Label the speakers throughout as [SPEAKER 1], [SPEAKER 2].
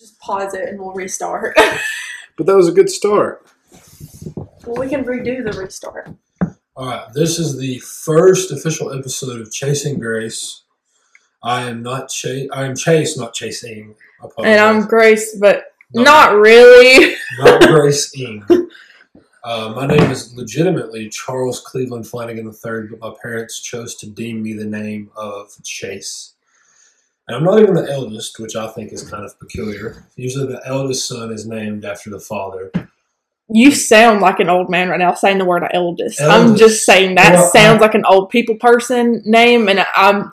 [SPEAKER 1] Just pause it and we'll restart.
[SPEAKER 2] But that was a good start.
[SPEAKER 1] well, we can redo the restart.
[SPEAKER 3] All right, this is the first official episode of Chasing Grace. I am not chase. I am Chase, not chasing.
[SPEAKER 1] And I'm Grace, but
[SPEAKER 3] No,
[SPEAKER 1] not really.
[SPEAKER 3] not Grace Ing. Uh, my name is legitimately Charles Cleveland Flanagan III, but my parents chose to deem me the name of Chase. And I'm not even the eldest, which I think is kind of peculiar. Usually, the eldest son is named after the father.
[SPEAKER 1] You sound like an old man right now saying the word eldest. I'm just saying that
[SPEAKER 3] Well,
[SPEAKER 1] sounds like an old people person name, and I'm.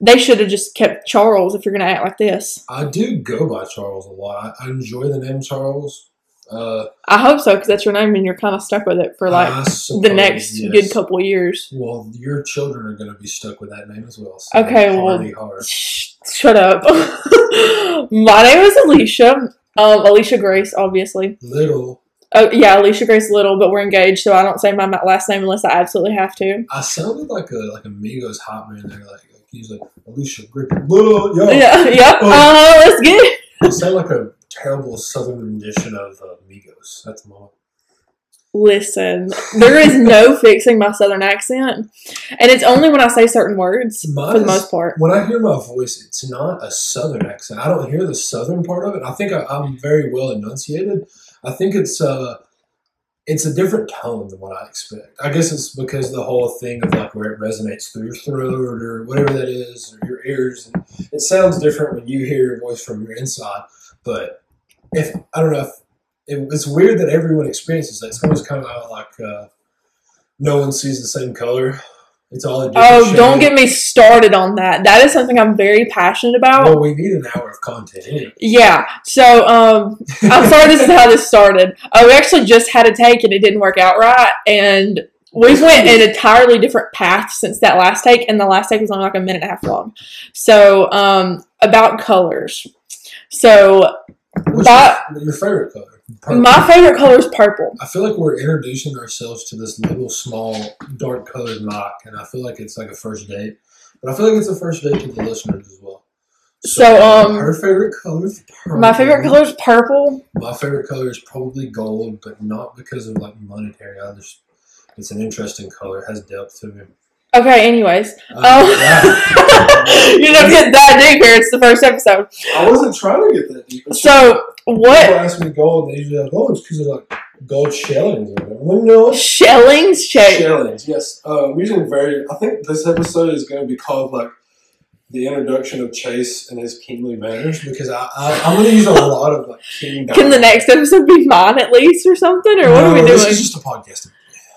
[SPEAKER 1] They should have just kept Charles if you're gonna act like this.
[SPEAKER 3] I do go by Charles a lot. I, I enjoy the name Charles. Uh,
[SPEAKER 1] I hope so because that's your name, and you're kind of stuck with it for like
[SPEAKER 3] I
[SPEAKER 1] the next
[SPEAKER 3] yes.
[SPEAKER 1] good couple years.
[SPEAKER 3] Well, your children are going to be stuck with that name as well. So
[SPEAKER 1] Okay, well-. Shh, shut up. My name is Alicia. Um, Alicia Grace, obviously.
[SPEAKER 3] Little,
[SPEAKER 1] Oh yeah, Alicia Grace Little, but we're engaged, so I don't say my last name unless I absolutely have to.
[SPEAKER 3] I sounded like a like a Migos hot man there. Like, he's like Alicia Griffin. Little, yo.
[SPEAKER 1] Yeah, yep.
[SPEAKER 3] Oh.
[SPEAKER 1] Uh, let's get it.
[SPEAKER 3] You sound like a terrible southern rendition of uh, Migos. That's my.
[SPEAKER 1] Listen, there is no fixing my southern accent, and it's only when I say certain words for the most part.
[SPEAKER 3] When I hear my voice, it's not a southern accent. I don't hear the southern part of it. I think I, I'm very well enunciated. I think it's uh, it's a different tone than what I expect. I guess it's because the whole thing of like where it resonates through your throat or whatever that is, or your ears. And it sounds different when you hear your voice from your inside. But if I don't know if it, it's weird that everyone experiences that. It's almost kind of like uh, no one sees the same color. It's all
[SPEAKER 1] Oh, don't get me started on that. That is something I'm very passionate about.
[SPEAKER 3] Well, we need an hour of content anyway.
[SPEAKER 1] Yeah. So, um, I'm sorry this is how this started. Uh, we actually just had a take and it didn't work out right, and we went an entirely different path since that last take, and the last take was only like a minute and a half long. So, um, about colors. So,
[SPEAKER 3] What's
[SPEAKER 1] That-
[SPEAKER 3] your, your favorite color? Purple.
[SPEAKER 1] my favorite color is purple.
[SPEAKER 3] I feel like we're introducing ourselves to this little small dark colored mock, and I feel like it's like a first date. But I feel like it's a first date to the listeners as well.
[SPEAKER 1] So, um,
[SPEAKER 3] her favorite color is purple.
[SPEAKER 1] My favorite color is purple.
[SPEAKER 3] My favorite color is probably gold, but not because of like monetary. I just it's an interesting color. It has depth to me.
[SPEAKER 1] Okay, anyways. Oh, you don't get that deep here. It's the first episode.
[SPEAKER 3] I wasn't trying to get that deep. It's
[SPEAKER 1] So,
[SPEAKER 3] People
[SPEAKER 1] what
[SPEAKER 3] ask me gold, and they usually like, oh, it's because of like gold shellings or whatever. Well, no,
[SPEAKER 1] shellings shape?
[SPEAKER 3] Shellings, yes. Uh, we're using very. I think this episode is going to be called like the introduction of Chase and his kingly manners because I, I I'm going to use a lot of like king.
[SPEAKER 1] Can the next episode be mine at least or something? Or what are we doing?
[SPEAKER 3] This is just a podcast.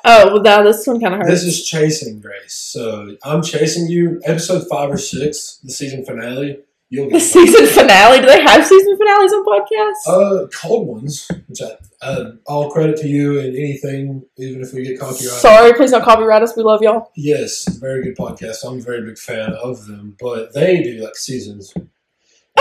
[SPEAKER 1] Oh, well, now this one kind of hurts.
[SPEAKER 3] This is chasing Grace. So I'm chasing you. Episode five or six, the season finale. You'll
[SPEAKER 1] the
[SPEAKER 3] get
[SPEAKER 1] season finale. Do they have season finales on podcasts?
[SPEAKER 3] Uh, cold ones, which I, uh, all credit to you and anything, even if we get copyrighted.
[SPEAKER 1] Sorry, please don't copyright us. We love y'all.
[SPEAKER 3] Yes, very good podcast. I'm a very big fan of them, but they do like seasons.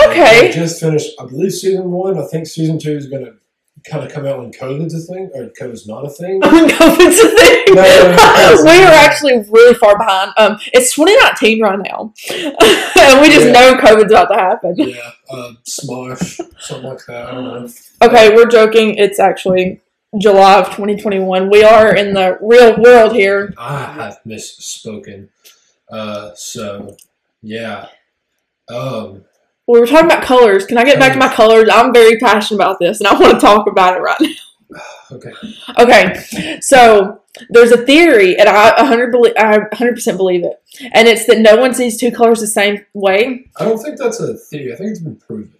[SPEAKER 1] Okay.
[SPEAKER 3] I just finished, I believe, season one. I think season two is going to kind of come out when COVID's a thing, or COVID's not a thing.
[SPEAKER 1] COVID's a thing.
[SPEAKER 3] No, no, no.
[SPEAKER 1] we are actually really far behind. Um, it's 2019 right now, and we just
[SPEAKER 3] Yeah.
[SPEAKER 1] know COVID's about to happen.
[SPEAKER 3] yeah, uh, Smosh, something like that. I don't know.
[SPEAKER 1] Okay, we're joking. It's actually July of 2021. We are in the real world here.
[SPEAKER 3] I have misspoken. Uh, so, yeah. Um,
[SPEAKER 1] We were talking about colors. Can I get back to my colors? I'm very passionate about this, and I want to talk about it right now.
[SPEAKER 3] okay.
[SPEAKER 1] Okay, so there's a theory, and I 100 belie- I 100% believe it, and it's that no one sees two colors the same way.
[SPEAKER 3] I don't think that's a theory. I think it's been proven.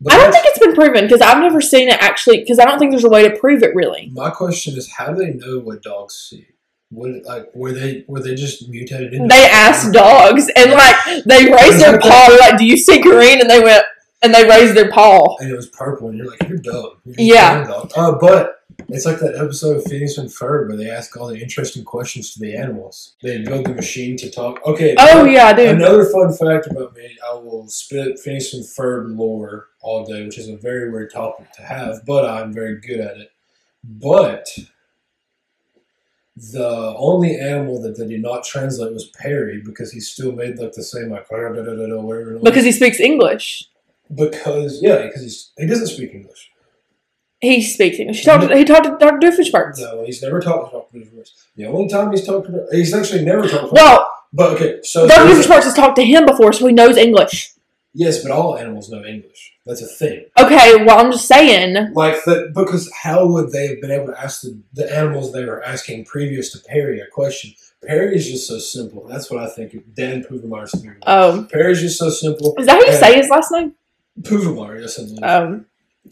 [SPEAKER 3] But
[SPEAKER 1] I don't think it's been proven because I've never seen it actually. Because I don't think there's a way to prove it really.
[SPEAKER 3] My question is, how do they know what dogs see? What like were they were they just mutated? Into
[SPEAKER 1] They asked dogs, and like they raised their paw. They're like, "Do you see green?" And they went, and they raised their paw.
[SPEAKER 3] and it was purple, and you're like, you're dumb. You're
[SPEAKER 1] Yeah.
[SPEAKER 3] dumb dog. Uh, but it's like that episode of Phineas and Ferb where they ask all the interesting questions to the animals. They build the machine to talk. Okay.
[SPEAKER 1] Oh yeah, I do.
[SPEAKER 3] Another fun fact about me, I will spit Phineas and Ferb lore all day, which is a very weird topic to have, but I'm very good at it. But the only animal that they did not translate was Perry because he still made like the same like whatever.
[SPEAKER 1] Because he speaks English.
[SPEAKER 3] because yeah, because he doesn't speak English.
[SPEAKER 1] He speaks English. He talked. He talked to Dr. Doofenshmirtz.
[SPEAKER 3] No, he's never talked to Dr. Doofenshmirtz. The only time he's talked to he's actually never talked to
[SPEAKER 1] Well,
[SPEAKER 3] But okay, so
[SPEAKER 1] Dr.
[SPEAKER 3] there's-
[SPEAKER 1] Doofenshmirtz has talked to him before, so he knows English.
[SPEAKER 3] Yes, but all animals know English. That's a thing.
[SPEAKER 1] Okay, well, I'm just saying.
[SPEAKER 3] Like that because how would they have been able to ask the, the animals they were asking previous to Perry a question? Perry is just so simple. That's what I think. Dan Puvenmeyer's theory.
[SPEAKER 1] Um,
[SPEAKER 3] Perry's just so simple.
[SPEAKER 1] is that how you
[SPEAKER 3] And-
[SPEAKER 1] say his last name?
[SPEAKER 3] Puvenmeyer, yes, I believe.
[SPEAKER 1] Um,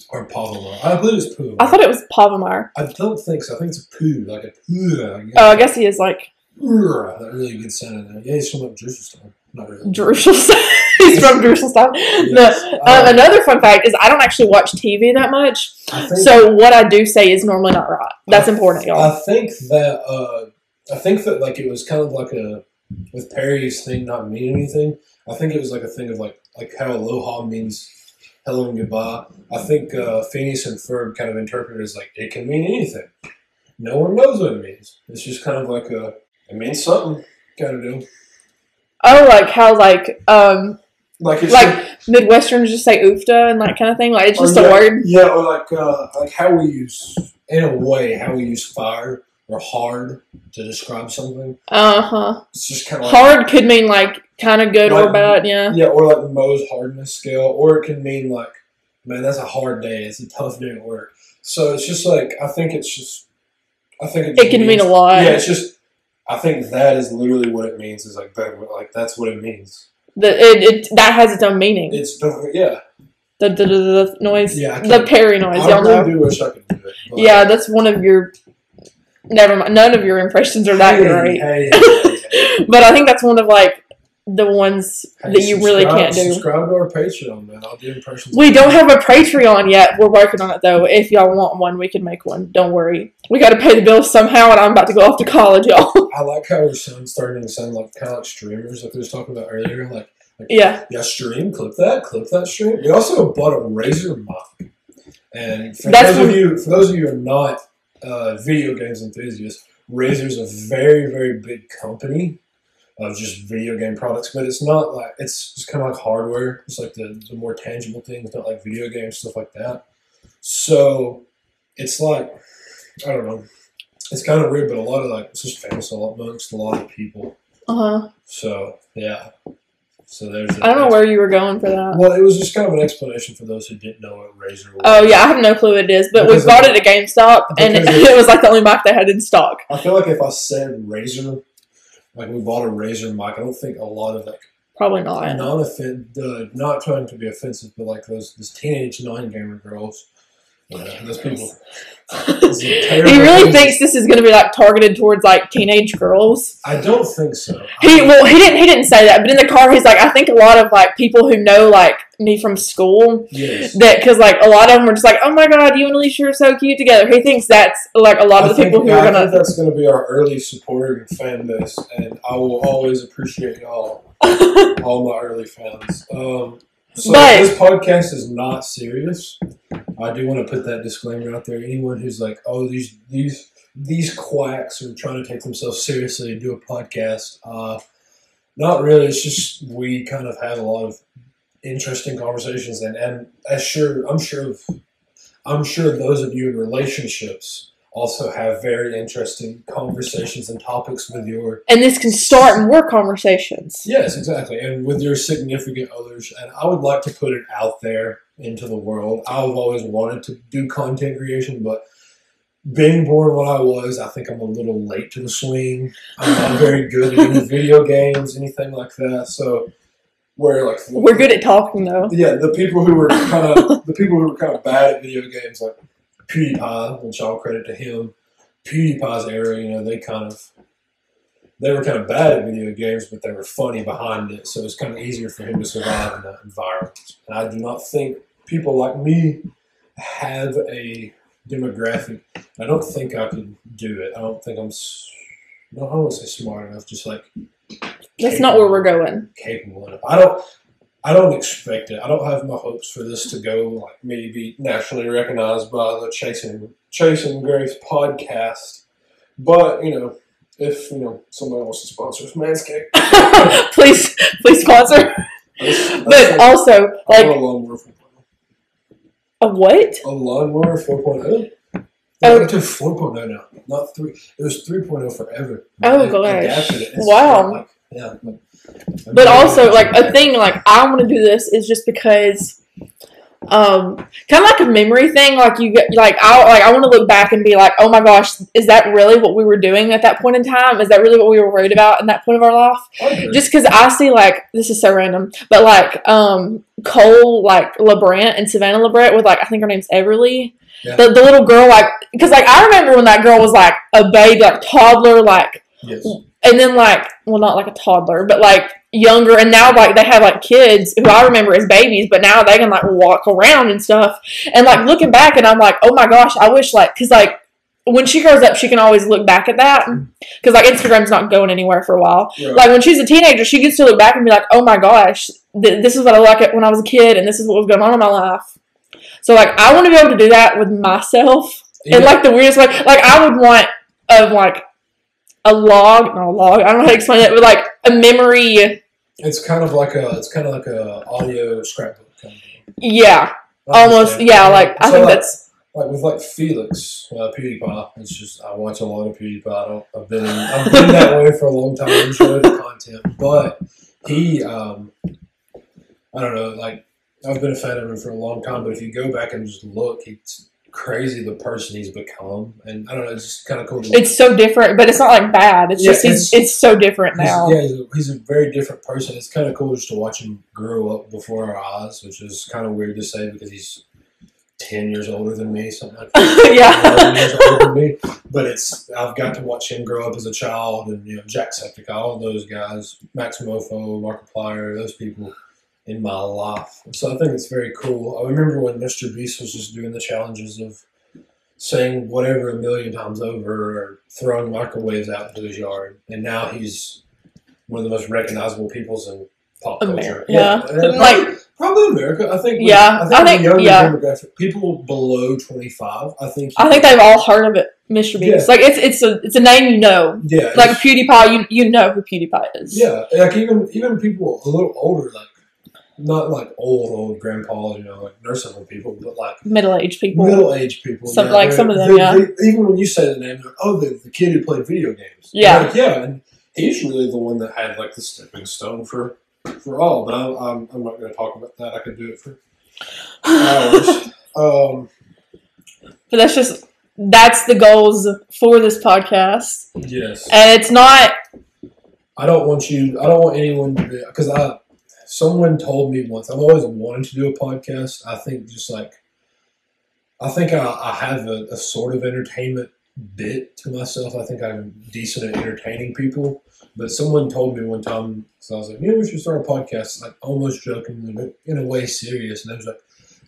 [SPEAKER 3] or Pavelmeyer. I believe it's Puvenmeyer.
[SPEAKER 1] I thought it was Pavemar.
[SPEAKER 3] I don't think so. I think it's a poo, like a poo. Like,
[SPEAKER 1] Oh, I guess he is like
[SPEAKER 3] That really good sound in there. Yeah, he's from like Jerusalem. Not really.
[SPEAKER 1] Jerusalem. He's from Jerusalem.
[SPEAKER 3] Yes.
[SPEAKER 1] The, uh,
[SPEAKER 3] Um,
[SPEAKER 1] another fun fact is I don't actually watch TV that much, so what I do say is normally not right. That's
[SPEAKER 3] I-
[SPEAKER 1] important, y'all.
[SPEAKER 3] I think that uh, I think that like it was kind of like a with Perry's thing not meaning anything. I think it was like a thing of like like how aloha means hello and goodbye. I think uh, Phineas and Ferb kind of interpreted it as like it can mean anything. No one knows what it means. It's just kind of like a it means something kind of deal.
[SPEAKER 1] Oh, like how like um
[SPEAKER 3] Like it's
[SPEAKER 1] like Midwesterners just say oofta and that kind of thing. Like it's just
[SPEAKER 3] yeah,
[SPEAKER 1] a word.
[SPEAKER 3] Yeah, or like uh, like how we use in a way how we use fire or hard to describe something.
[SPEAKER 1] Uh huh.
[SPEAKER 3] It's just kind of like,
[SPEAKER 1] Hard could mean like kind of good or bad. Yeah.
[SPEAKER 3] Yeah, or like Mohs hardness scale, or it can mean like, man, that's a hard day. It's a tough day at work. So it's just like I think it's just, I think it,
[SPEAKER 1] It can mean a lot.
[SPEAKER 3] Yeah, it's just. I think that is literally what it means. Is like that. Like that's what it means.
[SPEAKER 1] The, it, it that has its own meaning.
[SPEAKER 3] It's yeah.
[SPEAKER 1] The the, the, the noise.
[SPEAKER 3] Yeah,
[SPEAKER 1] the
[SPEAKER 3] can't-
[SPEAKER 1] noise.
[SPEAKER 3] I
[SPEAKER 1] Y'all know.
[SPEAKER 3] really do wish I could do it. but-
[SPEAKER 1] Yeah, that's one of your. Never mind. None of your impressions are that great.
[SPEAKER 3] hey, hey, hey.
[SPEAKER 1] But I think that's one of like the ones
[SPEAKER 3] Hey,
[SPEAKER 1] that you really can't do.
[SPEAKER 3] Subscribe to our Patreon, man. I'll do impressions.
[SPEAKER 1] We don't have a Patreon yet. We're working on it though. If y'all want one, we can make one. Don't worry. We got to pay the bills somehow, and I'm about to go off to college, y'all.
[SPEAKER 3] I like how we're starting to sound like kind of like streamers, like we was talking about earlier. Like, like
[SPEAKER 1] yeah.
[SPEAKER 3] yeah, stream, clip that, clip that stream. We also bought a Razer mic, and for
[SPEAKER 1] That's
[SPEAKER 3] those of you, for those of you who are not uh, video games enthusiasts, Razer's a very, very big company of just video game products, but it's not like it's just kind of like hardware. It's like the, the more tangible things, not like video games stuff like that. So it's like I don't know. It's kind of weird, but a lot of like it's just famous amongst a lot of people.
[SPEAKER 1] Uh huh.
[SPEAKER 3] So yeah. So there's.
[SPEAKER 1] I don't know where you were going for that.
[SPEAKER 3] Well, it was just kind of an explanation for those who didn't know what Razer was.
[SPEAKER 1] Oh yeah, I have no clue what it is, but
[SPEAKER 3] Because
[SPEAKER 1] we bought it at GameStop, and
[SPEAKER 3] because
[SPEAKER 1] it, was like the only mic they had in stock.
[SPEAKER 3] I feel like if I said Razer, like we bought a Razer mic, I don't think a lot of like
[SPEAKER 1] Probably not.
[SPEAKER 3] non offend, uh, not trying to be offensive, but like those those teenage non gamer girls, you know, those people.
[SPEAKER 1] He really
[SPEAKER 3] thing.
[SPEAKER 1] thinks this is going to be like targeted towards like teenage girls.
[SPEAKER 3] I don't think so.
[SPEAKER 1] He well, he didn't he didn't say that, but in the car he's like, I think a lot of like people who know like me from school
[SPEAKER 3] yes.
[SPEAKER 1] that because like a lot of them are just like, oh my god, you and Alicia are so cute together. He thinks that's like a lot
[SPEAKER 3] I
[SPEAKER 1] of the people who
[SPEAKER 3] yeah,
[SPEAKER 1] are gonna.
[SPEAKER 3] that's going to be our early supporter and fan base, and I will always appreciate y'all, all my early fans. Um, so
[SPEAKER 1] But-
[SPEAKER 3] this podcast is not serious. I do want to put that disclaimer out there. Anyone who's like, "Oh, these these these quacks are trying to take themselves seriously and do a podcast," uh, not really. It's just we kind of had a lot of interesting conversations, and and as sure I'm sure of, I'm sure those of you in relationships also have very interesting conversations and topics with your
[SPEAKER 1] and this can start more conversations.
[SPEAKER 3] yes exactly and with your significant others and i would like to put it out there into the world i've always wanted to do content creation but being born what i was i think i'm a little late to the swing i'm not very good at any video games anything like that so where like
[SPEAKER 1] We're good at talking though.
[SPEAKER 3] yeah, the people who were kind of the people who were kind of bad at video games, like PewDiePie, which I'll credit to him. PewDiePie's era, you know, they kind of they were kind of bad at video games, but they were funny behind it, so it was kind of easier for him to survive in that environment. And I do not think people like me have a demographic. I don't think I could do it. I don't think I'm. No, I to say smart enough. Just like
[SPEAKER 1] That's not where we're going.
[SPEAKER 3] capable enough. I don't. I don't expect it. I don't have my hopes for this to go like maybe nationally recognized by the Chasing Chasing Grace podcast. But you know, if you know somebody wants to sponsor us, Manscaped.
[SPEAKER 1] please, please sponsor.
[SPEAKER 3] That's-
[SPEAKER 1] But
[SPEAKER 3] like-
[SPEAKER 1] also, like,
[SPEAKER 3] a lawnmower 4.0.
[SPEAKER 1] a what?
[SPEAKER 3] A lawnmower 4.0?
[SPEAKER 1] Oh.
[SPEAKER 3] Oh, to 4.0 now, not 3. It was 3.0 forever.
[SPEAKER 1] Oh,
[SPEAKER 3] They
[SPEAKER 1] gosh.
[SPEAKER 3] adapted it. It's
[SPEAKER 1] Wow.
[SPEAKER 3] Like, yeah.
[SPEAKER 1] But also, like a thing, like I want to do this is just because, um, kind of like a memory thing. Like you get, like I like I want to look back and be like, oh my gosh, is that really what we were doing at that point in time? Is that really what we were worried about in that point of our life? Just because I see like this is so random, but like um Cole like LaBrant and Savannah LaBrant with like I think her name's Everleigh.
[SPEAKER 3] Yeah.
[SPEAKER 1] The, the little girl like because like I remember when that girl was like a baby like toddler like
[SPEAKER 3] yes.
[SPEAKER 1] And then like well not like a toddler but like younger and now like they have like kids who i remember as babies but now they can like walk around and stuff and like looking back and i'm like oh my gosh i wish like because like when she grows up she can always look back at that mm. because like instagram's not going anywhere for a while
[SPEAKER 3] Right.
[SPEAKER 1] like when she's a teenager she gets to look back and be like oh my gosh th- this is what i like when i was a kid and this is what was going on in my life so like i want to be able to do that with myself in
[SPEAKER 3] Yeah.
[SPEAKER 1] like the weirdest way. Like I would want of like a log, not a log. I don't know how to explain it, but like a memory.
[SPEAKER 3] It's kind of like a it's kind of like a audio scrapbook kind of thing.
[SPEAKER 1] Yeah, almost. Yeah, like I
[SPEAKER 3] So,
[SPEAKER 1] think
[SPEAKER 3] like,
[SPEAKER 1] that's
[SPEAKER 3] like with like Felix uh, PewDiePie. It's just I watch a lot of PewDiePie. I don't, I've been I've been that way for a long time. I enjoy the content, but he um I don't know like I've been a fan of him for a long time. But if you go back and just look, it's crazy the person he's become, and I don't know. It's just kind of cool.
[SPEAKER 1] It's so different, but it's not like bad. It's
[SPEAKER 3] Yeah,
[SPEAKER 1] just it's,
[SPEAKER 3] it's-
[SPEAKER 1] so different
[SPEAKER 3] He's,
[SPEAKER 1] now.
[SPEAKER 3] yeah, he's a, he's a very different person. It's kind of cool just to watch him grow up before our eyes, which is kind of weird to say because he's ten years older than me, something like that.
[SPEAKER 1] Yeah.
[SPEAKER 3] 11 years older than me. But it's I've got to watch him grow up as a child, and you know Jacksepticeye, all those guys, Max Mofo, Markiplier, those people in my life. So I think it's very cool. I remember when Mr. Beast was just doing the challenges of saying whatever a million times over or throwing microwaves out into his yard. And now he's one of the most recognizable peoples in pop culture.
[SPEAKER 1] America. Yeah.
[SPEAKER 3] and
[SPEAKER 1] Like-
[SPEAKER 3] probably, America. I think.
[SPEAKER 1] Yeah,
[SPEAKER 3] I think,
[SPEAKER 1] I think-
[SPEAKER 3] younger
[SPEAKER 1] yeah.
[SPEAKER 3] demographic, people below twenty five. I think.
[SPEAKER 1] I think they've all heard of it, Mr. Beast.
[SPEAKER 3] Yeah.
[SPEAKER 1] Like it's it's a it's a name you know.
[SPEAKER 3] Yeah.
[SPEAKER 1] Like PewDiePie, you you know who PewDiePie is.
[SPEAKER 3] Yeah, like even even people a little older, like not like old old grandpas, you know, like nursing home people, but like
[SPEAKER 1] Middle aged people.
[SPEAKER 3] middle aged people.
[SPEAKER 1] Some-
[SPEAKER 3] yeah,
[SPEAKER 1] like some of them,
[SPEAKER 3] they-
[SPEAKER 1] yeah.
[SPEAKER 3] they- even when you say the name, like, oh, the, the kid who played video games.
[SPEAKER 1] Yeah.
[SPEAKER 3] Like, yeah, and he's really the one that had like the stepping stone for for all. But I'm I'm, I'm not going to talk about that. I could do it for hours. um,
[SPEAKER 1] But that's just that's the goals for this podcast.
[SPEAKER 3] yes.
[SPEAKER 1] And it's not
[SPEAKER 3] I don't want you. I don't want anyone to be because I. Someone told me once. I've always wanted to do a podcast. I think just like, I think I, I have a, a sort of entertainment bit to myself. I think I'm decent at entertaining people. But someone told me one time, so I was like, you know, we should start a podcast, like almost joking, but in a way serious. And I was like,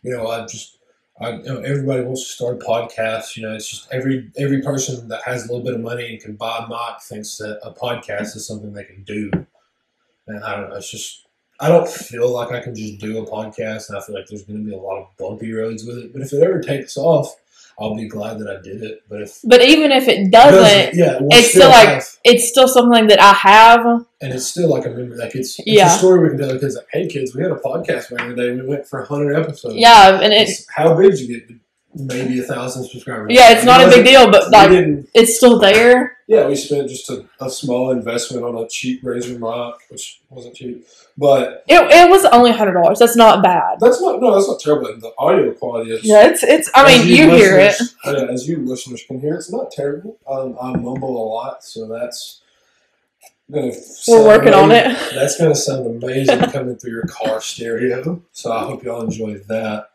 [SPEAKER 3] you know, I just, I, you know, everybody wants to start a podcast. You know, it's just every every person that has a little bit of money and can buy a mic thinks that a podcast is something they can do. And I don't know, it's just I don't feel like I can just do a podcast, and I feel like there's going to be a lot of bumpy roads with it. But if it ever takes off, I'll be glad that I did it. But if
[SPEAKER 1] but even if it
[SPEAKER 3] it
[SPEAKER 1] doesn't,
[SPEAKER 3] yeah, we'll
[SPEAKER 1] it's still like-
[SPEAKER 3] have-
[SPEAKER 1] it's still something that I have.
[SPEAKER 3] and it's still like a memory. Like it's, it's
[SPEAKER 1] Yeah.
[SPEAKER 3] a story we can tell the kids. Like, hey kids, we had a podcast back in the day. We went for hundred episodes.
[SPEAKER 1] Yeah, and it
[SPEAKER 3] It's- how big did you get? Maybe a thousand subscribers.
[SPEAKER 1] yeah, it's not a big deal, but like it's still there.
[SPEAKER 3] yeah, we spent just a, a small investment on a cheap Razer mic, which wasn't cheap, but
[SPEAKER 1] It, it was only hundred dollars. That's not bad.
[SPEAKER 3] that's not no, that's not terrible. The audio quality is.
[SPEAKER 1] Yeah, it's it's. I mean, you hear it.
[SPEAKER 3] yeah, as you listeners can hear, it's not terrible. Um, I mumble a lot, so that's gonna.
[SPEAKER 1] We're working on it.
[SPEAKER 3] That's gonna sound amazing coming through your car stereo. So I hope y'all enjoy that.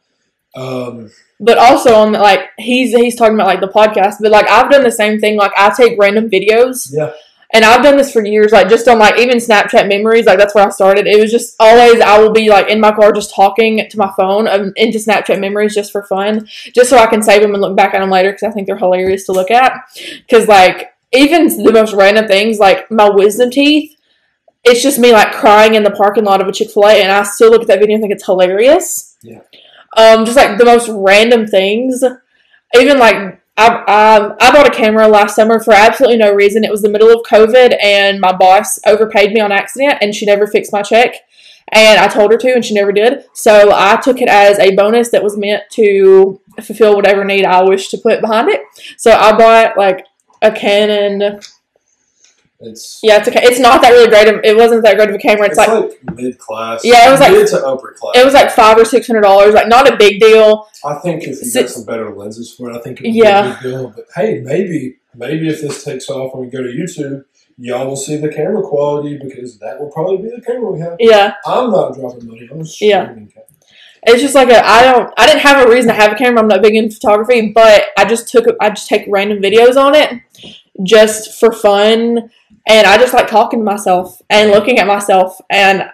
[SPEAKER 3] Um,
[SPEAKER 1] But also on the, like he's he's talking about like the podcast, but like I've done the same thing. Like I take random videos
[SPEAKER 3] yeah,
[SPEAKER 1] and I've done this for years, like just on like even Snapchat memories, like that's where I started. It was just always I will be like in my car just talking to my phone um, into Snapchat memories just for fun, just so I can save them and look back at them later because I think they're hilarious to look at. Because like even the most random things, like my wisdom teeth, it's just me like crying in the parking lot of a Chick Fil A, and I still look at that video and think it's hilarious.
[SPEAKER 3] Yeah.
[SPEAKER 1] Um, just like the most random things, even like I, I bought a camera last summer for absolutely no reason. It was the middle of COVID, and my boss overpaid me on accident, and she never fixed my check. and I told her to, and she never did. So I took it as a bonus that was meant to fulfill whatever need I wish to put behind it. So I bought like a Canon.
[SPEAKER 3] It's
[SPEAKER 1] Yeah, it's okay. It's not that really great. Of, it wasn't that great of a camera. It's,
[SPEAKER 3] it's
[SPEAKER 1] like,
[SPEAKER 3] like, mid class.
[SPEAKER 1] Yeah, it was like-
[SPEAKER 3] mid to upper class.
[SPEAKER 1] it was like five or six hundred dollars. Like not a big deal.
[SPEAKER 3] I think if you got some better lenses for it, I think it would
[SPEAKER 1] Yeah.
[SPEAKER 3] be a big deal. But hey, maybe maybe if this takes off and we go to YouTube, y'all will see the camera quality because that will probably be the camera we have.
[SPEAKER 1] Yeah,
[SPEAKER 3] I'm not dropping money. I'm
[SPEAKER 1] Yeah.
[SPEAKER 3] camera.
[SPEAKER 1] it's just like a. I don't. I didn't have a reason to have a camera. I'm not big into photography, but I just took. I just take random videos on it, just for fun, and I just like talking to myself and looking at myself, and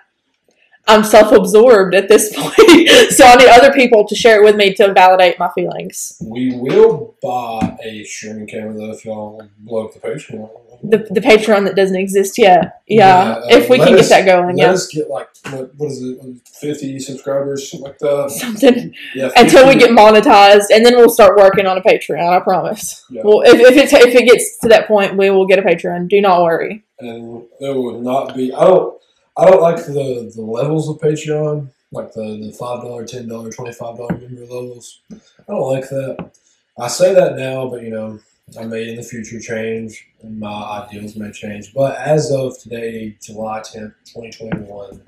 [SPEAKER 1] I'm self-absorbed at this point. so I need other people to share it with me to validate my feelings.
[SPEAKER 3] We will buy a streaming camera though if y'all blow up the Patreon.
[SPEAKER 1] The, the Patreon that doesn't exist yet. Yeah,
[SPEAKER 3] Yeah, uh,
[SPEAKER 1] if we can
[SPEAKER 3] us-
[SPEAKER 1] get that going,
[SPEAKER 3] Let
[SPEAKER 1] yeah,
[SPEAKER 3] us get like what, what is it, fifty subscribers, something like that.
[SPEAKER 1] something
[SPEAKER 3] Yeah,
[SPEAKER 1] until we get monetized, and then we'll start working on a Patreon. I promise.
[SPEAKER 3] Yeah.
[SPEAKER 1] Well, if, if it if it gets to that point, we will get a Patreon. Do not worry.
[SPEAKER 3] and it would not be. I don't. I don't like the the levels of Patreon, like the the five dollar, ten dollar, twenty five dollar member levels. I don't like that. I say that now, but you know, I may in the future change, and my ideals may change. But as of today, July tenth, twenty twenty one,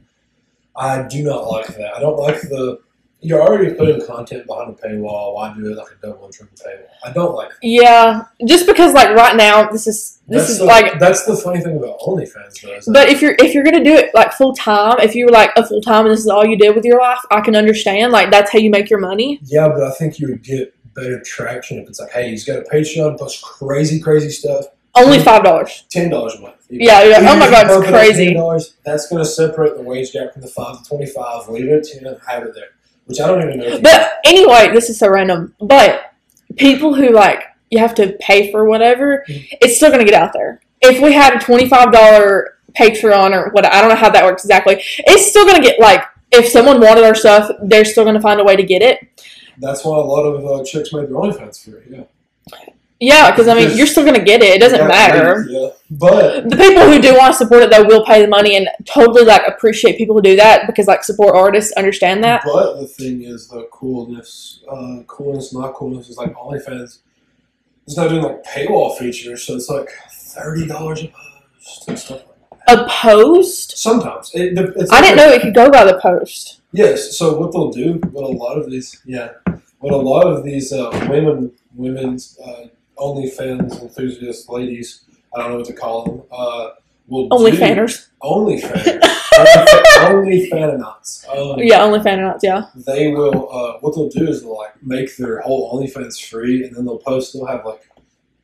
[SPEAKER 3] I do not like that. I don't like the. You're already putting content behind a paywall. Why do it like a double and triple paywall? I don't like. That.
[SPEAKER 1] Yeah, just because like right now, this is this
[SPEAKER 3] that's
[SPEAKER 1] is
[SPEAKER 3] the,
[SPEAKER 1] like.
[SPEAKER 3] that's the funny thing about OnlyFans, though. Is that
[SPEAKER 1] But if you're if you're gonna do it like full time, if you were like a full time and this is all you did with your life, I can understand. Like that's how you make your money.
[SPEAKER 3] Yeah, but I think you would get better traction if it's like, hey, he's got a Patreon, posts crazy, crazy stuff.
[SPEAKER 1] Only five dollars.
[SPEAKER 3] Ten dollars a month.
[SPEAKER 1] Yeah, yeah. Oh my God, it's
[SPEAKER 3] Bump it up
[SPEAKER 1] crazy.
[SPEAKER 3] $10, that's going to separate the wage gap from the five to twenty-five. Leave it at ten and have it there. Which I don't even know.
[SPEAKER 1] But anyway, this is so random. But people who like you have to pay for whatever,
[SPEAKER 3] Mhm.
[SPEAKER 1] it's still gonna get out there. If we had a twenty five dollar Patreon or what, I don't know how that works exactly. It's still gonna get like if someone wanted our stuff, they're still gonna find a way to get it.
[SPEAKER 3] That's why a lot of uh, chicks made their OnlyFans free. Yeah,
[SPEAKER 1] Yeah, because I mean, you're still gonna get it. It doesn't
[SPEAKER 3] Yeah,
[SPEAKER 1] matter.
[SPEAKER 3] Yeah, but
[SPEAKER 1] The people who do want to support it though will pay the money and totally like appreciate people who do that because like support artists understand that.
[SPEAKER 3] but the thing is, the coolness, uh, coolness, not coolness is like OnlyFans. It's not doing like paywall features, so it's like thirty dollars a post and stuff like that.
[SPEAKER 1] A post?
[SPEAKER 3] Sometimes it, it's
[SPEAKER 1] I didn't know it could go by the post.
[SPEAKER 3] Yes. So what they'll do, what a lot of these, yeah, what a lot of these uh, women, women's uh, OnlyFans enthusiast ladies, I don't know what to call them, uh, will
[SPEAKER 1] Only
[SPEAKER 3] do,
[SPEAKER 1] fanners.
[SPEAKER 3] OnlyFans, only fanonauts. Um,
[SPEAKER 1] Yeah, only yeah.
[SPEAKER 3] They will. Uh, what they'll do is they'll like make their whole OnlyFans free, and then they'll post. They'll have like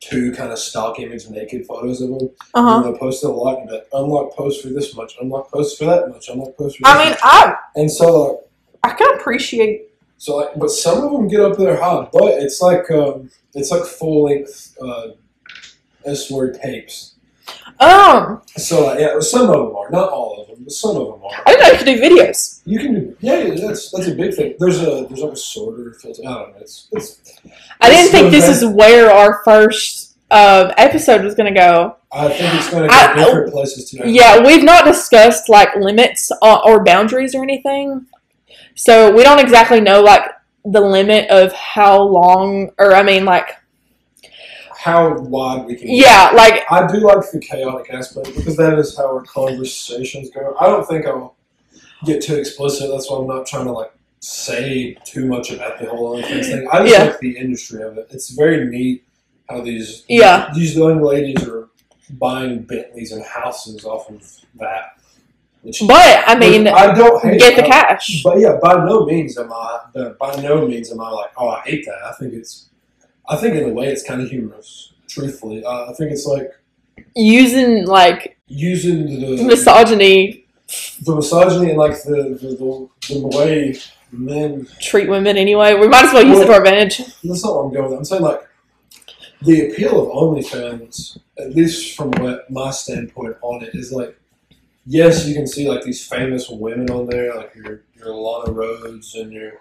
[SPEAKER 3] two kind of stock image naked photos of them.
[SPEAKER 1] Uh
[SPEAKER 3] And
[SPEAKER 1] huh.
[SPEAKER 3] they'll post a lot and like, unlock post for this much, unlock post for that much, unlock post for this
[SPEAKER 1] I mean,
[SPEAKER 3] much.
[SPEAKER 1] I
[SPEAKER 3] And so like,
[SPEAKER 1] I can appreciate.
[SPEAKER 3] So, like, but some of them get up there hot, but it's like um, it's like full length uh, S word tapes.
[SPEAKER 1] Um,
[SPEAKER 3] So, like, yeah, some of them are, not all of them, but some of them are.
[SPEAKER 1] I didn't know you could do videos.
[SPEAKER 3] You can do, yeah, yeah, that's that's a big thing. There's a there's like a sorter filter. I don't know. It's it's.
[SPEAKER 1] I didn't
[SPEAKER 3] It's
[SPEAKER 1] think this is where our first uh, episode was gonna go.
[SPEAKER 3] I think it's going to
[SPEAKER 1] I-
[SPEAKER 3] go different places today.
[SPEAKER 1] Yeah, we've not discussed like limits or, or boundaries or anything, so we don't exactly know like the limit of how long, or I mean, like
[SPEAKER 3] How wide we can. go.
[SPEAKER 1] yeah, like
[SPEAKER 3] I do like the chaotic aspect because that is how our conversations go. I don't think I'll get too explicit. That's why I'm not trying to like say too much about the whole OnlyFans thing. I just
[SPEAKER 1] Yeah.
[SPEAKER 3] like the industry of it. It's very neat how these
[SPEAKER 1] Yeah.
[SPEAKER 3] these young ladies are buying Bentleys and houses off of that. Which,
[SPEAKER 1] but I mean,
[SPEAKER 3] I don't
[SPEAKER 1] get the
[SPEAKER 3] it.
[SPEAKER 1] cash.
[SPEAKER 3] But yeah, by no means am I. By no means am I like, oh, I hate that. I think it's. I think in a way it's kind of humorous. Truthfully, uh, I think it's like
[SPEAKER 1] Using like
[SPEAKER 3] using the
[SPEAKER 1] misogyny
[SPEAKER 3] the misogyny and like the the, the, the way men.
[SPEAKER 1] treat women anyway. We might as well use it to our advantage.
[SPEAKER 3] That's not what I'm going with. I'm saying like the appeal of OnlyFans, at least from what my standpoint on it, is like yes, you can see like these famous women on there, like your your Lana Rhoades and your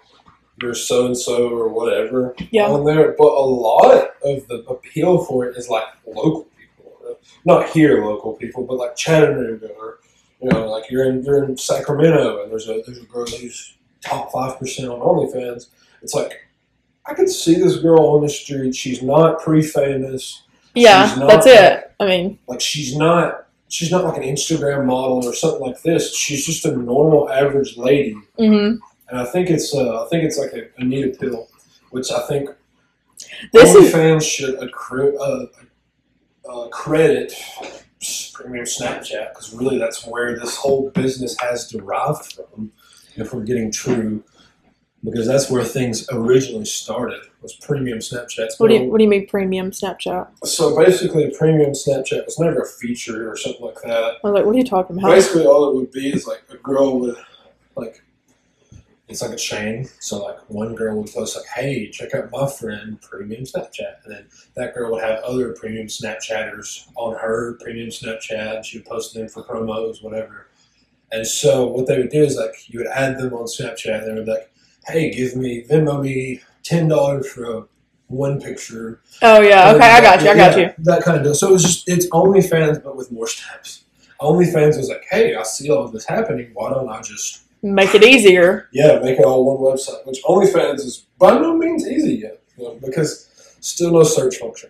[SPEAKER 3] your so and so or whatever
[SPEAKER 1] Yeah.
[SPEAKER 3] on there. But a lot of the appeal for it is like local people, not here local people, but like Chattanooga or You know, like you're in you're in Sacramento and there's a there's a girl who's top five percent on OnlyFans. It's like I can see this girl on the street. She's not pre-famous.
[SPEAKER 1] Yeah,
[SPEAKER 3] not
[SPEAKER 1] that's it. I mean,
[SPEAKER 3] Like she's not she's not like an Instagram model or something like this. She's just a normal average lady.
[SPEAKER 1] hmm
[SPEAKER 3] And I think it's uh, I think it's like a, a appeal, which I think
[SPEAKER 1] this is
[SPEAKER 3] OnlyFans should accru- uh, uh, credit premium Snapchat because really that's where this whole business has derived from. If we're getting true, because that's where things originally started was premium Snapchat.
[SPEAKER 1] what do you what do you mean premium Snapchat?
[SPEAKER 3] So basically, premium Snapchat was never a feature or something like that.
[SPEAKER 1] I was like, what are you talking about?
[SPEAKER 3] Basically, all it would be is like a girl would like. It's like a chain. So like one girl would post like, "Hey, check out my friend premium Snapchat," and then that girl would have other premium Snapchatters on her premium Snapchat. And she would post them for promos, whatever. And so what they would do is like you would add them on Snapchat, and they would be like, "Hey, give me Venmo me ten dollars for a one picture."
[SPEAKER 1] Oh yeah, okay, I got you, I got
[SPEAKER 3] Yeah,
[SPEAKER 1] you.
[SPEAKER 3] That kind of deal. So it was just it's OnlyFans but with more steps. OnlyFans was like, hey, I see all of this happening. Why don't I just
[SPEAKER 1] Make it easier.
[SPEAKER 3] yeah make it all one website? Which OnlyFans is by no means easy yet you know, because still no search function.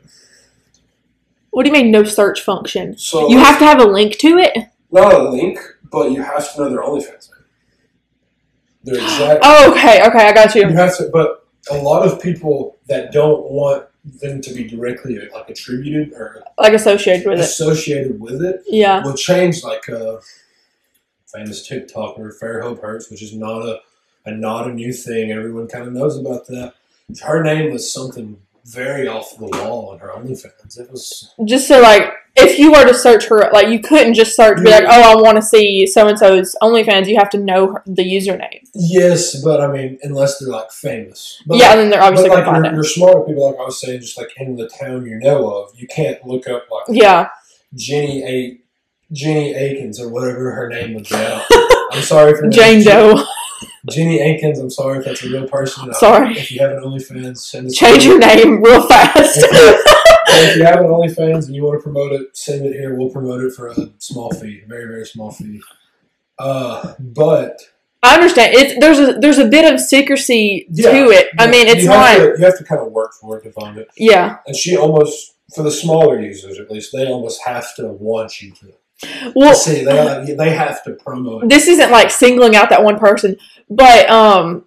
[SPEAKER 1] What do you mean no search function?
[SPEAKER 3] So
[SPEAKER 1] You have to have a link to it.
[SPEAKER 3] not a link, but you have to know their OnlyFans name. Their exact.
[SPEAKER 1] Oh, okay, okay, I got
[SPEAKER 3] You
[SPEAKER 1] you.
[SPEAKER 3] have to, but a lot of people that don't want them to be directly like attributed or
[SPEAKER 1] Like associated with it.
[SPEAKER 3] associated with it
[SPEAKER 1] Yeah.
[SPEAKER 3] will change like uh famous TikToker Fairhope Hurts, which is not a, a not a new thing. Everyone kind of knows about that. Her name was something very off the wall on her OnlyFans. It was
[SPEAKER 1] Just so like if you were to search her like you couldn't just search be like, Oh, I wanna see so and so's OnlyFans, you have to know her, the username.
[SPEAKER 3] yes, but I mean, unless they're like famous. But
[SPEAKER 1] yeah, and then they're obviously
[SPEAKER 3] like
[SPEAKER 1] find
[SPEAKER 3] you're,
[SPEAKER 1] it.
[SPEAKER 3] you're smarter people, like I was saying, just like in the town you know of, you can't look up like
[SPEAKER 1] Yeah.
[SPEAKER 3] Jenny A. Jenny Akins or whatever her name be. out. I'm sorry for
[SPEAKER 1] Jane Doe.
[SPEAKER 3] Jenny Akins. I'm sorry if that's a real person. Uh,
[SPEAKER 1] Sorry.
[SPEAKER 3] If you have an OnlyFans, send us.
[SPEAKER 1] Change your name real fast.
[SPEAKER 3] if you have an OnlyFans and you want to promote it, send it here. We'll promote it for a small fee, a very very small fee. Uh, but
[SPEAKER 1] I understand. It's there's a there's a bit of secrecy
[SPEAKER 3] Yeah.
[SPEAKER 1] to it. I mean, it's
[SPEAKER 3] you
[SPEAKER 1] not.
[SPEAKER 3] To, you have to kind of work for it to find it.
[SPEAKER 1] Yeah.
[SPEAKER 3] And she almost, for the smaller users at least, they almost have to want you to
[SPEAKER 1] Well,
[SPEAKER 3] see. They they have to promote.
[SPEAKER 1] this isn't like singling out that one person, but um,